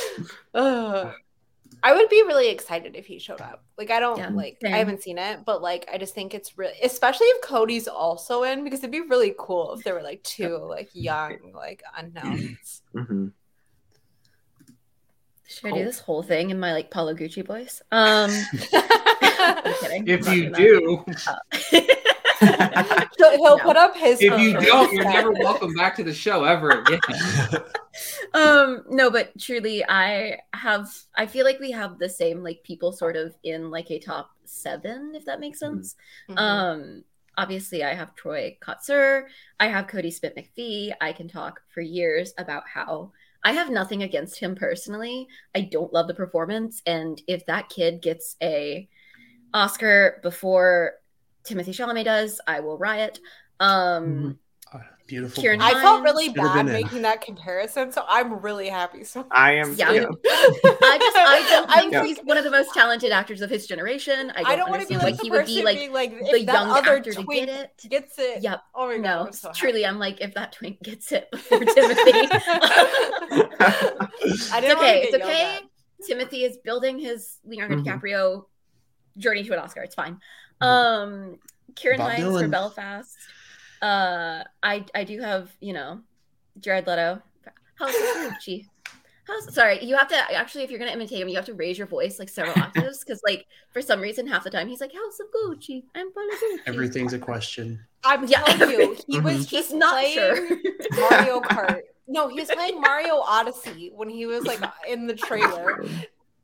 uh, I would be really excited if he showed up. Like I don't Yeah, like same. I haven't seen it, but like I just think it's really especially if Kodi's also in because it'd be really cool if there were like two like young like unknowns. hmm Should I do this whole thing in my like Paolo Gucci voice? Um, I'm kidding. If I'm you do, gonna. He'll, he'll No. put up his if you don't, you're never welcome back to the show ever again. um no but truly i have i feel like we have the same like people sort of in like a top seven if that makes sense. Mhm. um obviously i have Troy Kotsur. I have Kodi Smit-McPhee i can talk for years about how i have nothing against him personally. I don't love the performance and if that kid gets a oscar before Timothée Chalamet does i will riot um Beautiful. Ciarán I felt really bad been in. making that comparison, so I'm really happy. So I am Yeah. yeah. I just I don't I'm think he's one of the most talented actors of his generation. I don't, I don't want to be like why the he would be like being like the if young other actor to get it. gets it. Yep. Oh my god, No, I'm so happy. truly, I'm like if that twink gets it before Timothée. I it's didn't wanna okay. It's okay. Timothée is building his Leonardo Mhm. DiCaprio journey to an Oscar. It's fine. Um, Ciarán Bob Hinds for Belfast. Uh, I I do have you know, Jared Leto, House of Gucci. House, sorry, you have to actually if you're gonna imitate him, you have to raise your voice like several octaves because like for some reason half the time he's like House of Gucci, I'm full of Gucci. Everything's a question. I'm Yeah. telling you, he was He's just not playing sure. Mario Kart. No, he was playing Mario Odyssey when he was like in the trailer,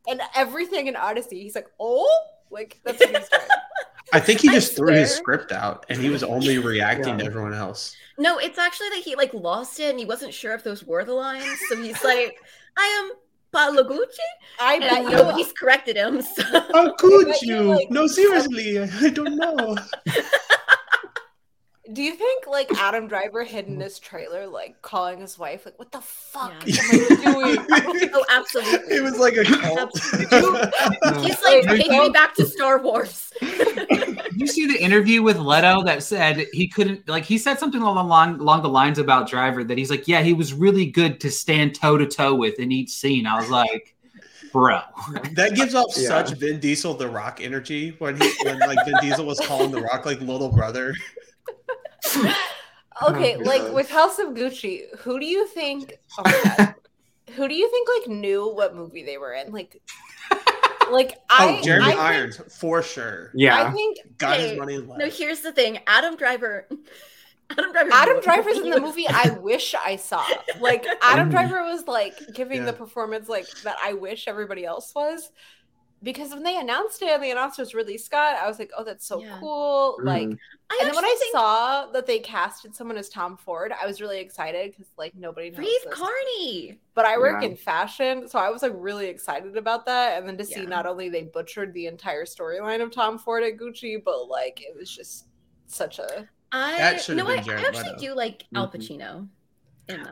and everything in Odyssey. He's like, "Oh, like that's what he's doing." I think he I just threw his script out and he was only reacting to everyone else. No, it's actually that he like lost it and he wasn't sure if those were the lines. So he's like, I am Paolo Gucci. I bet And you. nobody's corrected him. So How could you, you? like- no, seriously, I don't know. Do you think like Adam Driver hid in this trailer, like calling his wife, like, "What the fuck Yeah. am I doing?" Oh, absolutely. It was like a cult. he's like, Like, take me back to Star Wars. you see the interview with Leto that said he couldn't like he said something along along, along the lines about Driver that he's like, yeah, he was really good to stand toe to toe with in each scene. I was like, bro, that gives off Yeah. such Vin Diesel the Rock energy when he when like Vin Diesel was calling the Rock like little brother. okay, Oh, like with House of Gucci, who do you think? Oh my God. who do you think like knew what movie they were in? Like, like I, oh, Jeremy I think- Irons for sure. Yeah, I think Got Hey, his money in No, here's the thing. Adam Driver. Adam Driver. Adam knew Driver's in the movie I wish I saw. Like Adam Mhm. Driver was like giving the performance like that I wish everybody else was. Because when they announced it and the announcer was Ridley Scott, I was like, "Oh, that's so Yeah. cool!" Like, Mhm. I and then when actually I think saw that they casted someone as Tom Ford, I was really excited because like nobody knows Reeve. Carney. But I work Yeah. in fashion, so I was like really excited about that. And then to see not only they butchered the entire storyline of Tom Ford at Gucci, but like it was just such a I That should no, been I, I actually Leto. do like Al Mhm. Pacino.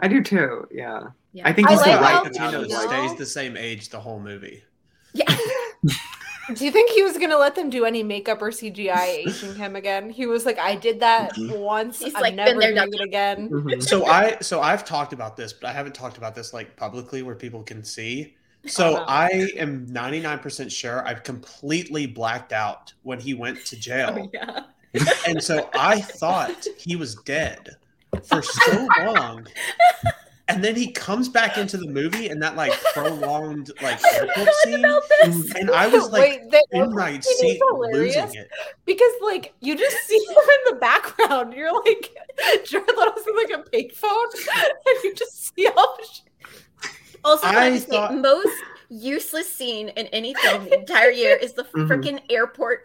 I do too. Yeah. Yeah. I think I he's like Al right Al Pacino. Pacino stays the same age the whole movie. Yeah. Do you think he was gonna let them do any makeup or CGI aging him again? He was like, I did that Mhm. once. He's I'm like, never there, doing done it again. Mhm. So I so I've talked about this, but I haven't talked about this like publicly where people can see. So Uh-huh. I am 99% sure I've completely blacked out when he went to jail. Oh, yeah. And so I thought he was dead for so long. And then he comes back into the movie and that like prolonged like airport scene. about this. Mm. And I was like Wait, the in my airport scene is seat losing it. because like you just see him in the background. You're like Jared Leto's in like a payphone, and you just see all the shit. Also, I, I just say, thought- most useless scene in any film the entire year is the Mhm. freaking airport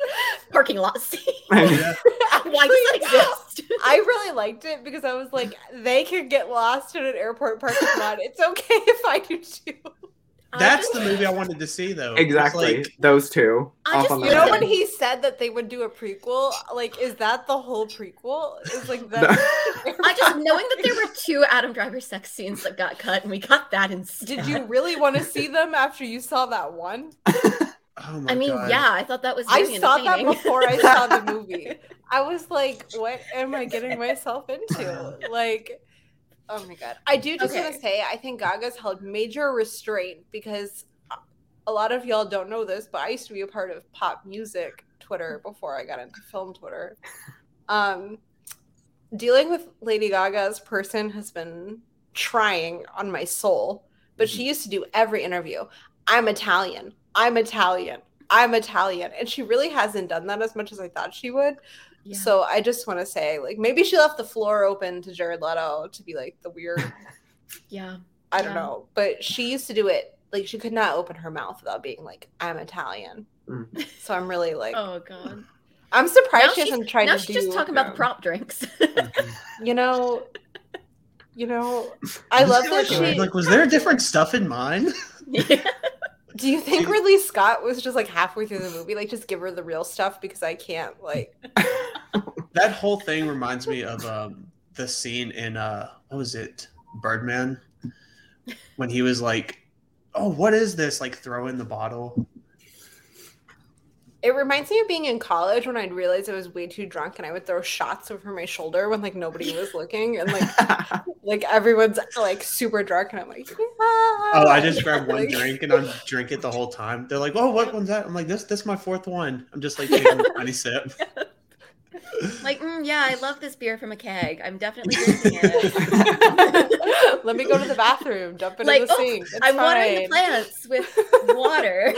parking lot scene. Yeah. Why does that exist? I really liked it because I was like, they could get lost in an airport parking lot. It's okay if I do too. I That's just- the movie I wanted to see though. Exactly. like- Those two. I off just- on You know when he said that they would do a prequel? Like, is that the whole prequel? Is like that? I just knowing that there were two Adam Driver sex scenes that got cut, and we got that instead. Did you really want to see them after you saw that one? oh my I mean, God. yeah, I thought that was. I saw that before I saw the movie. I was like, what am I getting myself into? Like, oh my god. I do just want to say, I think Gaga's held major restraint because a lot of y'all don't know this, but I used to be a part of pop music Twitter before I got into film Twitter. Um, dealing with Lady Gaga's person has been trying on my soul, but she used to do every interview. I'm Italian. I'm Italian. I'm Italian. And she really hasn't done that as much as I thought she would. Yeah. So I just want to say, like, maybe she left the floor open to Jared Leto to be like the weird, yeah. I don't Yeah. know. But she used to do it. Like, she could not open her mouth without being like, I'm Italian. Mm. So I'm really like, Oh god. I'm surprised Now she hasn't tried now to she's do, just talking about the prop drinks. you know, you know, I love feel that like, she. like was there different stuff in mind? Yeah. Do you think Ridley Scott was just like halfway through the movie, like just give her the real stuff because I can't like That whole thing reminds me of um, the scene in uh, what was it, Birdman, when he was like, "Oh, what is this?" Like throwing the bottle. It reminds me of being in college when I'd realize I was way too drunk and I would throw shots over my shoulder when like nobody was looking and like like everyone's like super drunk and I'm like, Oh, oh, I just grabbed one drink and I'm drink it the whole time. They're like, "Oh, what one's that?" I'm like, "This, this is my fourth one." I'm just like taking a tiny sip. Like, mm, yeah, I love this beer from a keg. I'm definitely drinking it. Let me go to the bathroom, jump into Like, the oh, sink. It's I'm watering the plants with water.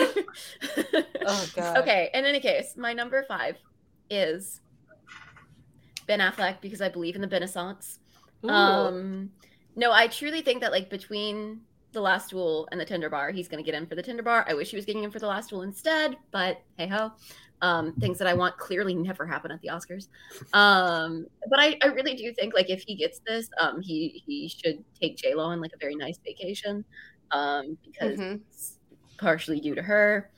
Oh god. okay, in any case, my number five is Ben Affleck because I believe in the Benaissance. Ooh. Um, no, I truly think that like between the last duel and the Tender Bar, he's gonna get in for the Tender Bar. I wish he was getting in for the last duel instead, but hey ho. Um, things that I want clearly never happen at the Oscars. Um, but I, I really do think like if he gets this, um, he he should take J Lo on like a very nice vacation. Um, because Mhm. it's partially due to her.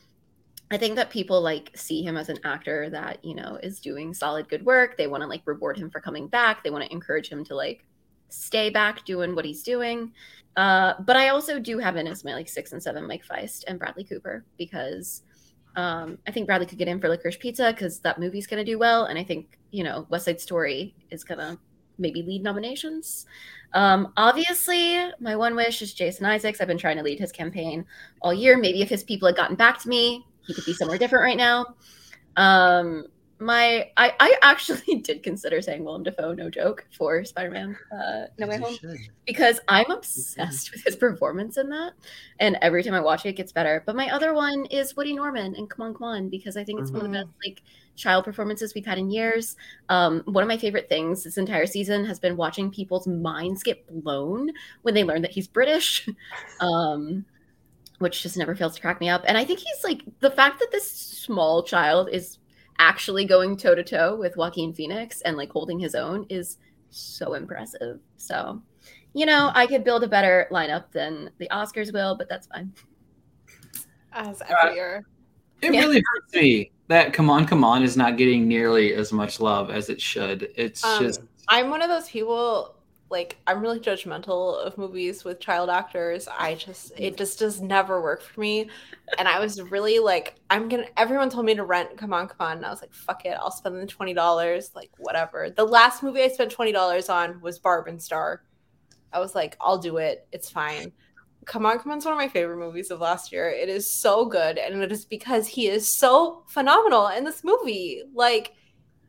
I think that people like see him as an actor that, you know, is doing solid good work. They want to like reward him for coming back. They want to encourage him to like stay back doing what he's doing. Uh, but I also do have in as my like six and seven Mike Faist and Bradley Cooper because um, I think Bradley could get in for Licorice Pizza because that movie's gonna do well, and I think you know West Side Story is gonna maybe lead nominations. Um, obviously, my one wish is Jason Isaacs. I've been trying to lead his campaign all year. Maybe if his people had gotten back to me, he could be somewhere different right now. Um, my I, I actually did consider saying Willem Dafoe, no joke, for Spider-Man uh, No Way Home because I'm obsessed with his performance in that, and every time I watch it, it gets better. But my other one is Woody Norman and Come On Come On because I think it's one of the best like child performances we've had in years. Um, one of my favorite things this entire season has been watching people's minds get blown when they learn that he's British. um, which just never fails to crack me up. And I think he's like the fact that this small child is actually going toe to toe with Joaquin Phoenix and like holding his own is so impressive. So, you know, I could build a better lineup than the Oscars will, but that's fine. As every year. It Yeah. really hurts me that Come On, Come On is not getting nearly as much love as it should. It's Um, just I'm one of those people like I'm really judgmental of movies with child actors. I just it just does never work for me. And I was really like, I'm gonna everyone told me to rent Come On, Come On. And I was like, fuck it, I'll spend the twenty dollars, like whatever. The last movie I spent twenty dollars on was Barb and Star. I was like, I'll do it. It's fine. Come On, Come On's one of my favorite movies of last year. It is so good, and it is because he is so phenomenal in this movie. Like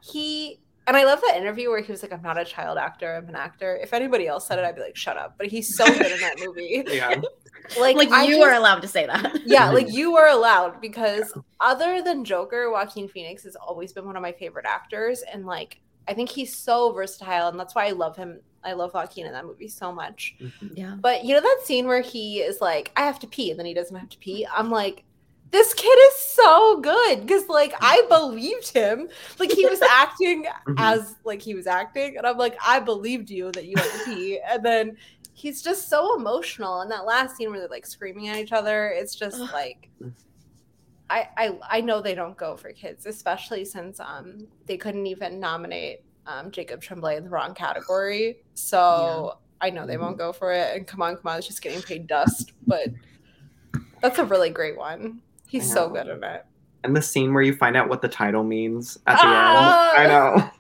he and I love that interview where he was like, I'm not a child actor, I'm an actor. If anybody else said it, I'd be like, shut up. But he's so good in that movie. Yeah. Like, Like, you just- are allowed to say that. Yeah, like you are allowed because other than Joker, Joaquin Phoenix has always been one of my favorite actors. And like I think he's so versatile, and that's why I love him. I love Joaquin in that movie so much. Mm-hmm. yeah. But you know that scene where he is like, I have to pee, and then he doesn't have to pee? I'm like, this kid is so good because like I believed him. Like he was acting Mhm. as like he was acting, and I'm like, I believed you that you had to pee. And then he's just so emotional. And that last scene where they're like screaming at each other, it's just like I, I I know they don't go for kids, especially since um they couldn't even nominate um Jacob Tremblay in the wrong category. So I know they won't go for it. And come on, come on, it's just getting paid dust. But that's a really great one. He's so good in it. And the scene where you find out what the title means at the Ah! end. I know.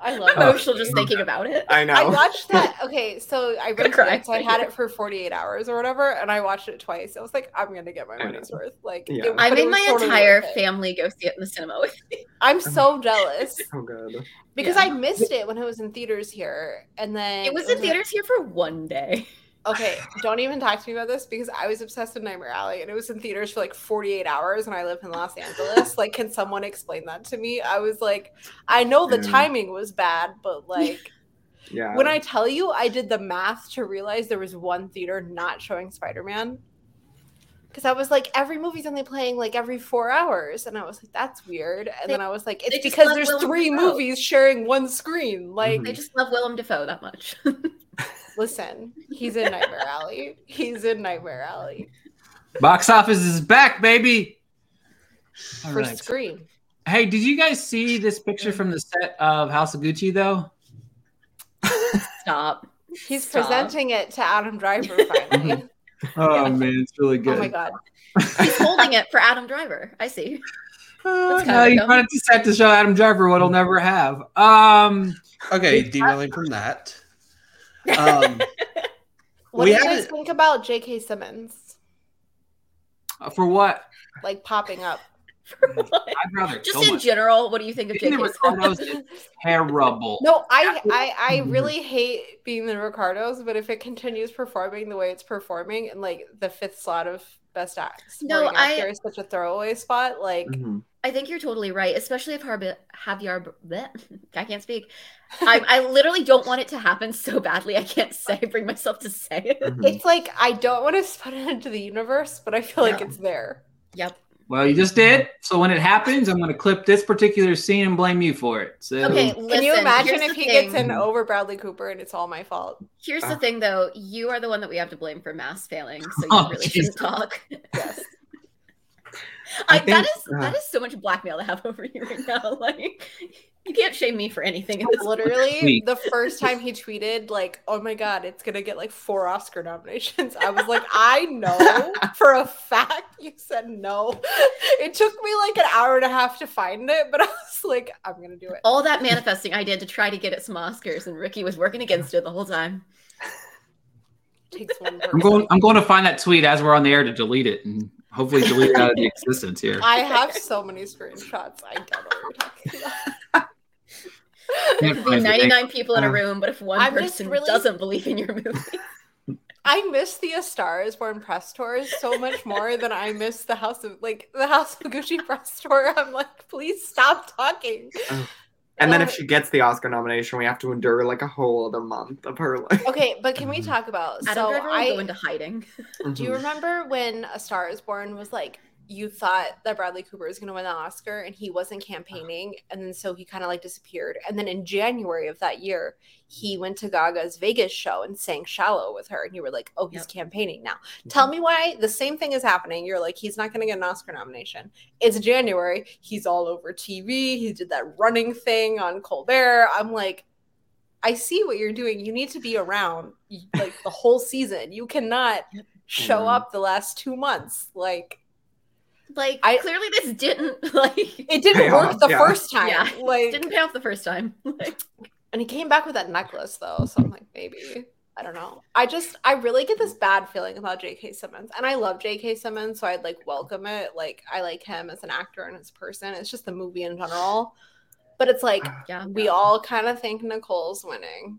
I love I'm it. emotional just thinking about it. I know. I watched that. Okay, so I Gonna rented cry. it. So I had it for 48 hours or whatever, and I watched it twice. I was like, I'm gonna get my money's worth. Like, Yeah. it- I made my entire worth family go see it in the cinema with me. I'm so jealous Oh good. because Yeah. I missed it when it was in theaters here, and then It was in theaters here for one day. Okay, don't even talk to me about this because I was obsessed with Nightmare Alley, and it was in theaters for like 48 hours, and I live in Los Angeles. like, can someone explain that to me? I was like, I know the Yeah. timing was bad, but like. Yeah. When I tell you, I did the math to realize there was one theater not showing Spider Man. Because I was like, every movie's only playing like every four hours. And I was like, that's weird. And They- then I was like, it's because there's Willem three Dafoe. movies sharing one screen. Like, Mhm. I just love Willem Dafoe that much. listen, he's in Nightmare Alley. He's in Nightmare Alley box office is back, baby. All for right. Scream. Hey, did you guys see this picture from the set of House of Gucci though? Stop. He's Stop. presenting it to Adam Driver finally. Oh Yeah. man, it's really good. oh my God. He's holding it for Adam Driver. I see. Uh, no, you dumb. wanted to set to show Adam Driver what he'll never have. Um, Okay, derailing from that. Um, What do you guys think about J.K. Simmons for what? like popping up? For what? I'd rather Just kill in myself. general, what do you think of Being the J.K. Ricardos is terrible. No, I, I I really hate being the Ricardos, but if it continues performing the way it's performing and like the fifth slot of best act, No, I- actor is such a throwaway spot. Like Mhm. I think you're totally right, especially if Harbi- Javier. bleh, I can't speak. I, I literally don't want it to happen so badly. I can't say, bring myself to say it. Mhm. it's like I don't want to put it into the universe, but I feel like it's there. Yep. Well, you just did. So when it happens, I'm going to clip this particular scene and blame you for it. So Okay, Can you imagine if he thing. gets in over Bradley Cooper and it's all my fault? Here's Ah. the thing, though. You are the one that we have to blame for mass failing, so you Oh, really Jesus. shouldn't talk. Yes. I, I think- is that uh. is so much blackmail to have over you right now. Like, you can't shame me for anything. At this point. Literally, the first time he tweeted, like, oh my God, it's going to get like four Oscar nominations. I was like, I know for a fact you said no. It took me like an hour and a half to find it, but I was like, I'm going to do it. all that manifesting I did to try to get it some Oscars, and Ricky was working against it the whole time. takes one I'm going. I'm going to find that tweet as we're on the air to delete it and hopefully delete it out of the existence here. I have so many screenshots. I don't know what you're talking about. There could be 99 people in a Uh, room, but if one I'm person really- doesn't believe in your movie, I miss the A Star is Born press tours so much more than I miss the House of like the House of Gucci press tour. I'm like, please stop talking. And then if Uh, she gets the Oscar nomination, we have to endure like a whole other month of her life. Okay, but can we talk about Adam so Driver will I go into hiding. do you remember when A Star is Born was like you thought that Bradley Cooper was going to win the Oscar and he wasn't campaigning and then so he kind of like disappeared. And then in January of that year he went to Gaga's Vegas show and sang Shallow with her and you were like oh he's Yep. campaigning now. Mm-hmm. Tell me why the same thing is happening. You're like he's not going to get an Oscar nomination. It's January. He's all over TV he did that running thing on Colbert. I'm like I see what you're doing. You need to be around like the whole season. You cannot show mm-hmm. up the last two months. Like Like, I- clearly this didn't like it didn't work off, the yeah. first time. Yeah, like didn't pay off the first time. Like, and he came back with that necklace though so i'm like maybe. I don't know. I just i really get this bad feeling about jk simmons and i love jk simmons so i'd like welcome it. Like i like him as an actor and as a person. It's just the movie in general. But it's like yeah, we all kind of think nicole's winning.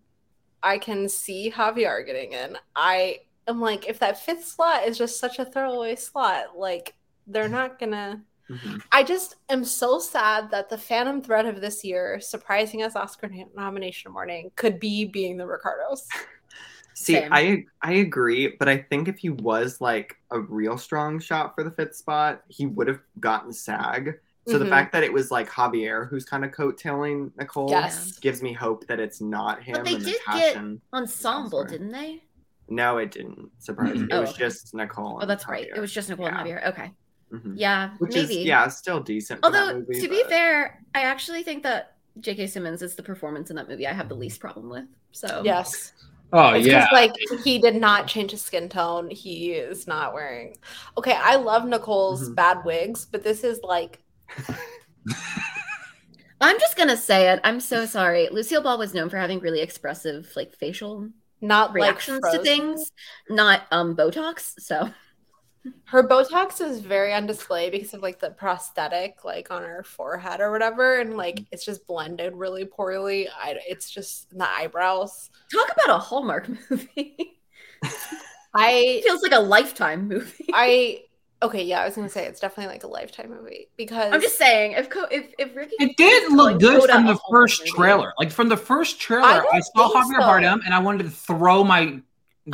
I can see javier getting in. I am like if that fifth slot is just such a throwaway slot like they're not gonna Mhm. I just am so sad that the phantom thread of this year, surprising us Oscar nomination morning, could be being the Ricardos. See, Same. I I agree, but I think if he was like a real strong shot for the fifth spot, he would have gotten SAG. So the Mhm. fact that it was like Javier who's kind of coattailing Nicole Yes. gives me hope that it's not him. But they and the did get- passion. ensemble, didn't they? No, it didn't surprise me. It Oh, was okay. just Nicole. Oh, and that's right. It was just Nicole Yeah. and Javier. Okay, Mhm. yeah, Which maybe. is yeah, still decent. For that Although movie, to be fair, I actually think that J.K. Simmons is the performance in that movie I have the least problem with. So Yes. Oh It's yeah. 'cause, like he did not change his skin tone. He is not wearing Okay, I love Nicole's Mhm. bad wigs, but this is like I'm just gonna say it. I'm so sorry. Lucille Ball was known for having really expressive, like facial not reactions like to things, not um Botox. So Her Botox is very on display because of like the prosthetic, like on her forehead or whatever, and like mm-hmm. it's just blended really poorly. I, it's just the eyebrows. talk about a Hallmark movie. I it feels like a lifetime movie. I okay, yeah, I was gonna say it's definitely like a lifetime movie because I'm just saying, if Co- if if Ricky It did calling look good Coda from the Hallmark first movie- trailer. Like from the first trailer, I I, don't saw think Javier so. Bardem and I wanted to throw my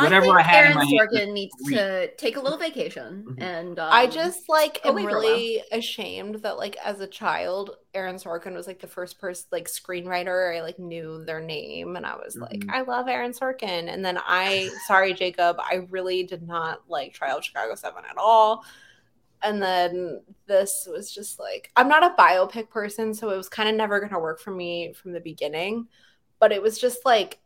whatever I, I, think had Aaron in my. Sorkin needs to take a little vacation Mhm. and um, I just like go am away for a really ashamed that like as a child, Aaron Sorkin was like the first person like screenwriter I like knew their name and I was like, Mhm. I love Aaron Sorkin. And then I sorry, Jacob, I really did not like Trial of Chicago 7 at all. And then this was just like I'm not a biopic person, so it was kind of never gonna work for me from the beginning. But it was just like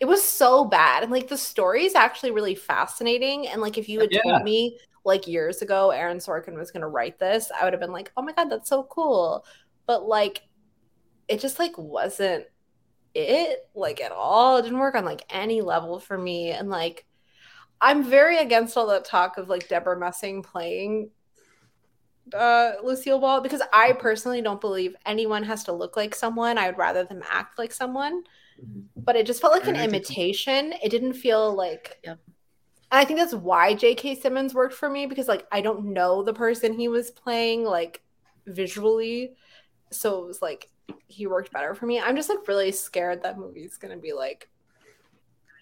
it was so bad and like the story is actually really fascinating and like if you had Yeah. told me like years ago aaron sorkin was going to write this i would have been like oh my god that's so cool but like it just like wasn't it like at all it didn't work on like any level for me and like i'm very against all that talk of like Debra Messing playing uh, Lucille Ball because I personally don't believe anyone has to look like someone. I would rather them act like someone. Mhm. But it just felt like an imitation. It didn't feel like. Yep. And I think that's why J.K. Simmons worked for me because like I don't know the person he was playing like visually, so it was like he worked better for me. I'm just like really scared that movie's gonna be like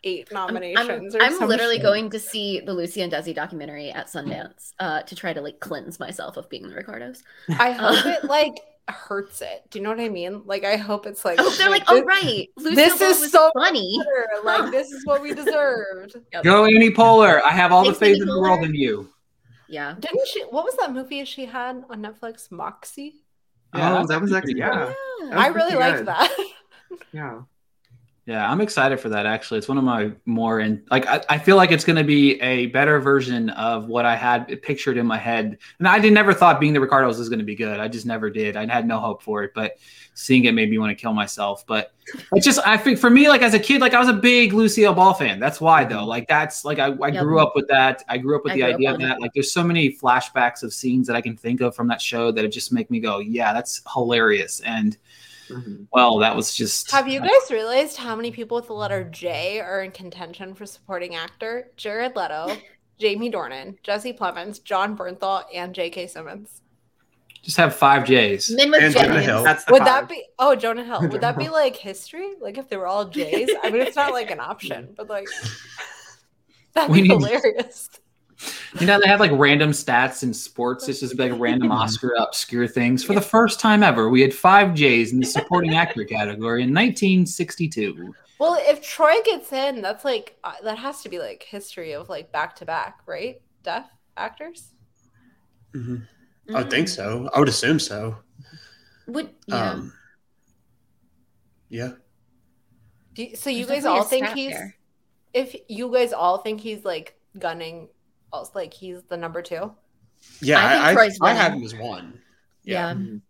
eight I'm, I'm, nominations. or I'm literally shit. going to see the Lucy and Desi documentary at Sundance uh, to try to like cleanse myself of being the Ricardos. I hope it like hurts it. Do you know what I mean? Like I hope it's like oh, they're like, oh, this, oh right, Lucille this is so funny. better. like this is what we deserved. Go Amy Poehler. I have all Thanks, the faith in the world in you. Yeah. Didn't she? What was that movie she had on Netflix? Moxie. Oh, yeah, oh, that was actually yeah, Yeah. That I really liked good. that. yeah. Yeah, I'm excited for that. Actually, it's one of my more and like I, I feel like it's going to be a better version of what I had pictured in my head. And I did never thought being the Ricardos was going to be good. I just never did. I had no hope for it. But seeing it made me want to kill myself. But it's just I think for me, like as a kid, like I was a big Lucille Ball fan. That's why though. Mm-hmm. Like that's like I, I Yep. grew up with that. I grew up with I the idea of on it. that. Like there's so many flashbacks of scenes that I can think of from that show that it just make me go, yeah, that's hilarious. And Mhm. well, that was just Have you guys realized how many people with the letter J are in contention for supporting actor? Jared Leto, Jamie Dornan, Jesse Plemons, Jon Bernthal, and J.K. Simmons. just have five J's. Men with And Jonah Hill. That's the Would five. that be? Oh, Jonah Hill. Would that be like history? Like if they were all J's? I mean, it's not like an option, but like that'd We be need- hilarious. You know, they have like random stats in sports. It's just like random Oscar obscure things. For the first time ever, we had five J's in the supporting actor category in 1962. Well, if Troy gets in, that's like uh, that has to be like history of like back to back, right? Deaf actors. Mhm. I would think so. I would assume so. Would yeah. Um, yeah. Do you, so you There's guys all think he's there. if you guys all think he's like gunning, also, like he's the number two. Yeah, I think I, I, Troy's I had him as one. yeah. Mhm.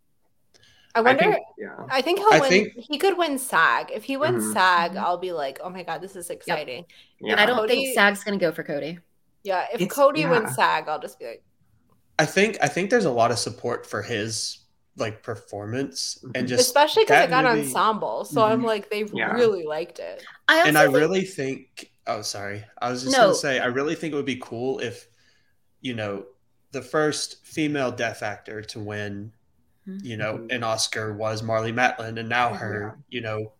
I wonder. I I think, think, he'll I win. think- he could win SAG. If he wins Mhm. SAG, I'll be like, oh my god, this is exciting. Yeah. I don't Kodi- think SAG's gonna go for Kodi. Yeah, if It's- Kodi yeah. wins SAG, I'll just be like, I think I think there's a lot of support for his like performance and just especially because it got movie- ensemble. So I'm Mhm. like, they Yeah. really liked it. I also and I think- really think oh sorry. I was just No. gonna say I really think it would be cool if you know the first female deaf actor to win you know Mhm. an Oscar was Marlee Matlin and now her you know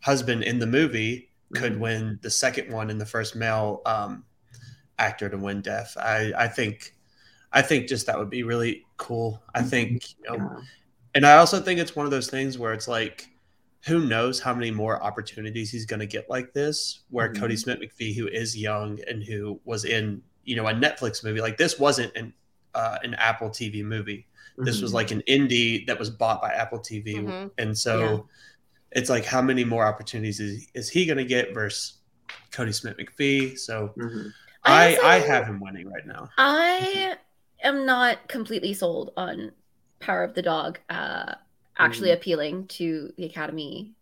husband in the movie could Mhm. win the second one and the first male um, actor to win deaf. I I think I think just that would be really cool. I think you know Yeah. and I also think it's one of those things where it's like, who knows how many more opportunities he's going to get like this? Where Mhm. Kodi Smit-McPhee, who is young and who was in, you know, a Netflix movie, like this wasn't an uh, an Apple TV movie. This was Mhm. like an indie that was bought by Apple TV, Mhm. and so Yeah. it's like, how many more opportunities is, is he going to get versus Kodi Smit-McPhee? So Mhm. I also- I have him winning right now. I am not completely sold on Power of the Dog uh, actually Mm. appealing to the Academy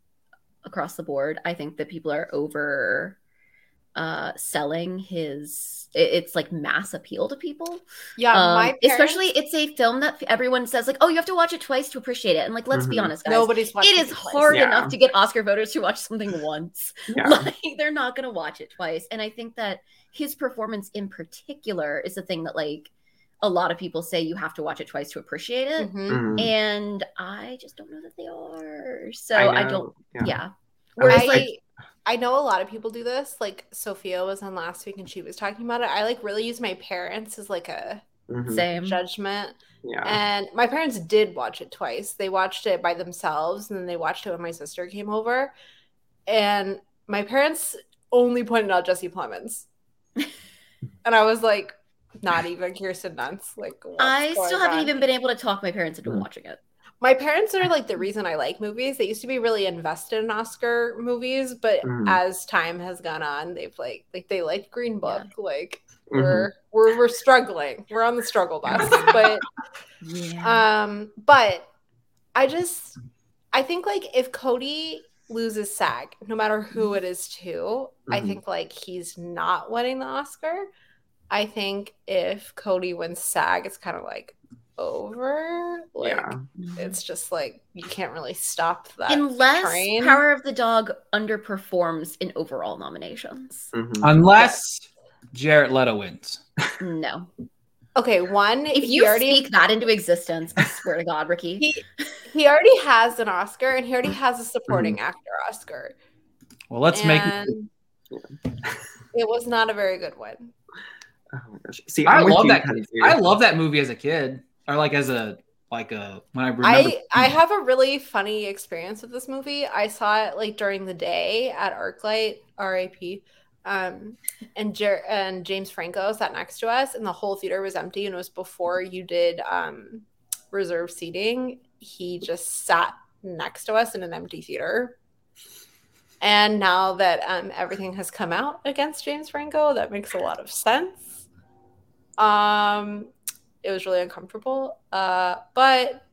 across the board. I think that people are over uh, selling his. it- It's like mass appeal to people. Yeah, Um, my especially it's a film that everyone says like, oh, you have to watch it twice to appreciate it. And like, let's be Mhm. honest, guys. nobody's watching it is twice. hard Yeah. enough to get Oscar voters to watch something once. Yeah. Like they're not gonna watch it twice. And I think that his performance in particular is the thing that like a lot of people say you have to watch it twice to appreciate it. Mhm. Mhm. And I just don't know that they are. So I I, don't yeah. yeah. Whereas I, like I know a lot of people do this. Like Sophia was on last week and she was talking about it. I like really use my parents as like a Mhm. same. judgment. Yeah. And my parents did watch it twice. They watched it by themselves and then they watched it when my sister came over. And my parents only pointed out Jesse Plemons. and I was like, not even Kirsten Dunst. Like I still haven't on? even been able to talk my parents into Mm. watching it. My parents are like the reason I like movies. They used to be really invested in Oscar movies, but Mhm. as time has gone on, they've like like they like Green Book. Like Mhm. we're we're we're struggling. We're on the struggle bus. but Yeah. um but I just I think like if Kodi loses SAG, no matter who it is to, I Mhm. think like he's not winning the Oscar. I think if Kodi wins SAG, it's kind of like over. Like yeah. it's just like you can't really stop that. Unless train. Power of the Dog underperforms in overall nominations. Mhm. Unless Jared Leto wins. No. Okay, one If you already speak that into existence, I swear to God, Ricky. he, he already has an Oscar and he already has a supporting actor Oscar. Well, let's make it. it was not a very good one. Oh my gosh. See, I I'm with love you, that. Kenzie. I love that movie as a kid, or like as a like a when I remember. I I have a really funny experience with this movie. I saw it like during the day at ArcLight, RAP. Um, and Jer- and James Franco sat next to us, and the whole theater was empty. And it was before you did um, reserve seating. He just sat next to us in an empty theater. And now that um, everything has come out against James Franco, that makes a lot of sense. Um, it was really uncomfortable. Uh, but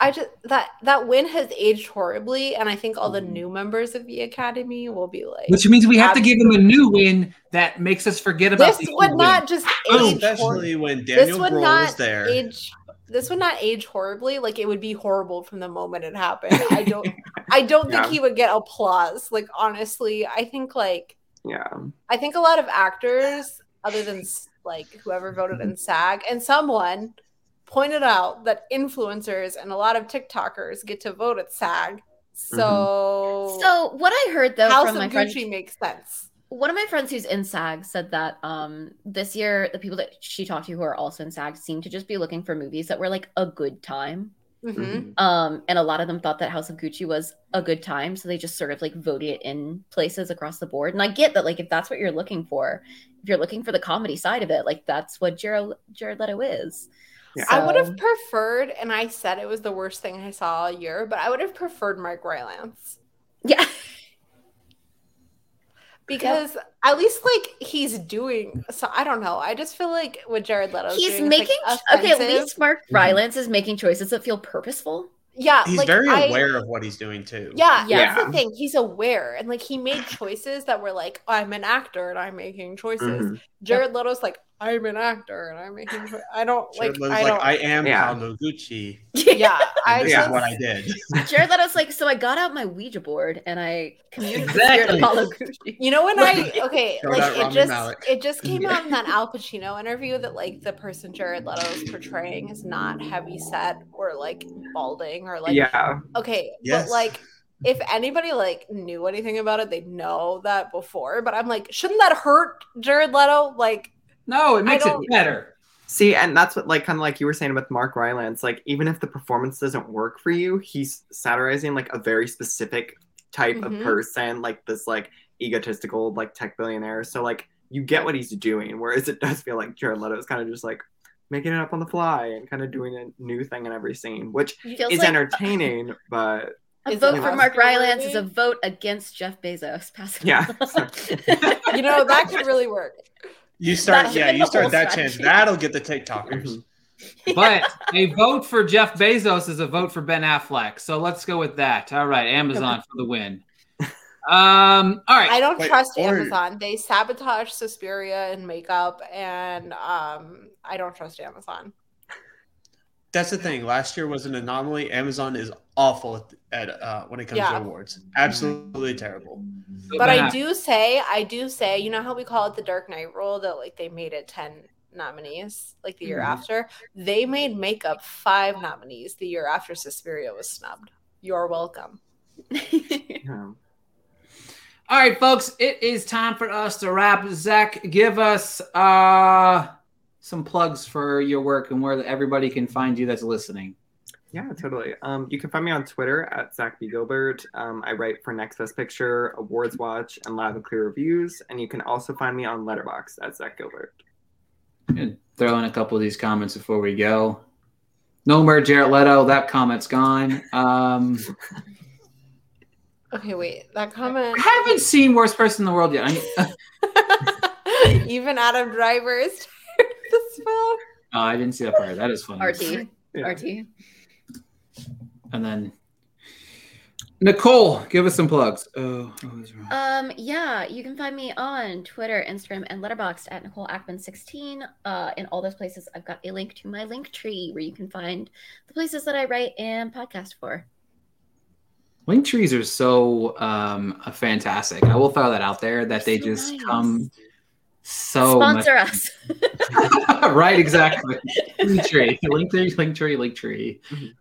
I just that that win has aged horribly, and I think all the new members of the academy will be like, which means we have to give him a new win that makes us forget about this the would old not just Boom. age hor- Especially when Daniel would Grohl not was there. age. This would not age horribly. Like it would be horrible from the moment it happened. I don't. I don't think Yeah. he would get applause. Like honestly, I think like yeah. I think a lot of actors, other than like whoever voted in SAG, and someone pointed out that influencers and a lot of TikTokers get to vote at SAG. So, So what I heard though House from of my friend, Gucci makes sense. one of my friends who's in SAG said that um this year the people that she talked to who are also in SAG seem to just be looking for movies that were like a good time. Mhm. Mhm. Um, and a lot of them thought that House of Gucci was a good time, so they just sort of like voted it in places across the board. And I get that, like, if that's what you're looking for, if you're looking for the comedy side of it, like that's what Jared Jared Leto is. Yeah. I would have preferred, and I said it was the worst thing I saw all year, but I would have preferred Mark Rylance yeah. because at least like he's doing. So I don't know. I just feel like what Jared Leto's He's doing is, like, making okay. At least Mark mm-hmm. Rylance is making choices that feel purposeful. Yeah, He's like, very I- aware of what he's doing too. Yeah, Yeah. that's the thing. He's aware, and like he made choices that were like, "I'm an actor and I'm making choices." Mhm. Jared Leto's like, "I'm an actor and I'm making." I don't like. Jared Leto's I like, don't. I am Yeah. Kamoguchi. yeah, I this just. is what I did. Jared Leto's like, so I got out my Ouija board and I communed with Exactly. the spirit of Paolo Gucci. You know when I okay, Throw like it just Malek. it just came out in that Al Pacino interview that like the person Jared Leto is portraying is not heavy set or like balding or like yeah. okay, Yes. but like if anybody like knew anything about it, they'd know that before. But I'm like, shouldn't that hurt Jared Leto? Like, No, it makes it better. See, and that's what, like, kind of like you were saying with Mark Rylance. Like, even if the performance doesn't work for you, he's satirizing like a very specific type Mhm. of person, like this, like egotistical, like tech billionaire. So, like, you get what he's doing. Whereas it does feel like Jared Leto is kind of just like making it up on the fly and kind of doing a new thing in every scene, which is like entertaining, but a Is vote for Mark Rylance worthy? is a vote against Jeff Bezos. Passing Yeah. you know, that could really work. You start, That- yeah, you start whole that chance. That'll get the TikTokers. Mhm. But a vote for Jeff Bezos is a vote for Ben Affleck. So let's go with that. All right, Amazon for the win. Um, all right. I don't Wait, trust or- Amazon. They sabotage Suspiria and makeup, and um, I don't trust Amazon. That's the thing. Last year was an anomaly. Amazon is awful at, at uh, when it comes Yeah. to awards. Absolutely terrible. But Ben I do say, I do say, you know how we call it the Dark Knight rule that like they made it 10 nominees like the year Mhm. after? They made makeup five nominees the year after Suspiria was snubbed. You're welcome. Yeah. All right, folks, it is time for us to wrap. Zach, give us uh some plugs for your work and where everybody can find you that's listening. Yeah, totally. Um, you can find me on Twitter at Zach B. Gilbert. Um, I write for Next Best Picture, Awards Watch, and Loud and Clear Reviews. And you can also find me on Letterboxd at Zach Gilbert. And throw in a couple of these comments before we go. No more Jared Leto. That comment's gone. Um, Okay, wait. That comment. I haven't seen Worst Person in the World yet. I, Even Adam Driver is tired of this film. oh, I didn't see that part. That is funny. RT. Yeah. RT. And then Nicole, give us some plugs. Oh, oh, wrong. Um, yeah, you can find me on Twitter, Instagram, and Letterboxd at Nicole Ackman16. Uh, in all those places, I've got a link to my link tree where you can find the places that I write and podcast for. Link trees are so um fantastic. I will throw that out there that they So just nice. come so much Sponsor us. right, exactly. Linktree, Linktree, Linktree, Linktree.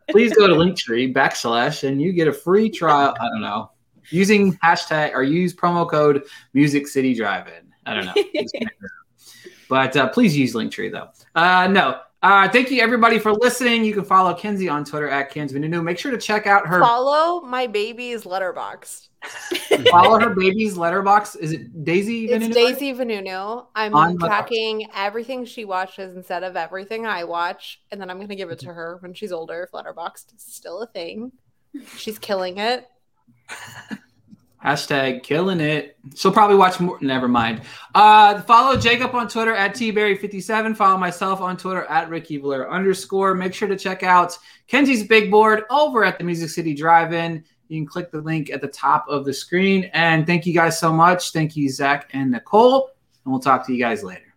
Please go to Linktree backslash and you get a free trial. I don't know. Using hashtag or use promo code Music City Drive In. I don't know. but uh, please use Linktree though. Uh, no. Uh, thank you everybody for listening. You can follow Kenzie on Twitter at KenzVinunu. Make sure to check out her Follow my baby's letterbox. follow her baby's letterbox. Is it Daisy? It's Venunu? Daisy Vanunu. I'm On tracking everything she watches instead of everything I watch, and then I'm gonna give it to her when she's older. If Letterboxd is still a thing, she's killing it. Hashtag killing it. She'll probably watch more. Never mind. Uh, follow Jacob on Twitter at tberry57. Follow myself on Twitter at Ricky Valera underscore. Make sure to check out Kenzie's Big Board over at the Music City Drive-In. You can click the link at the top of the screen. And thank you guys so much. Thank you, Zach and Nicole. And we'll talk to you guys later.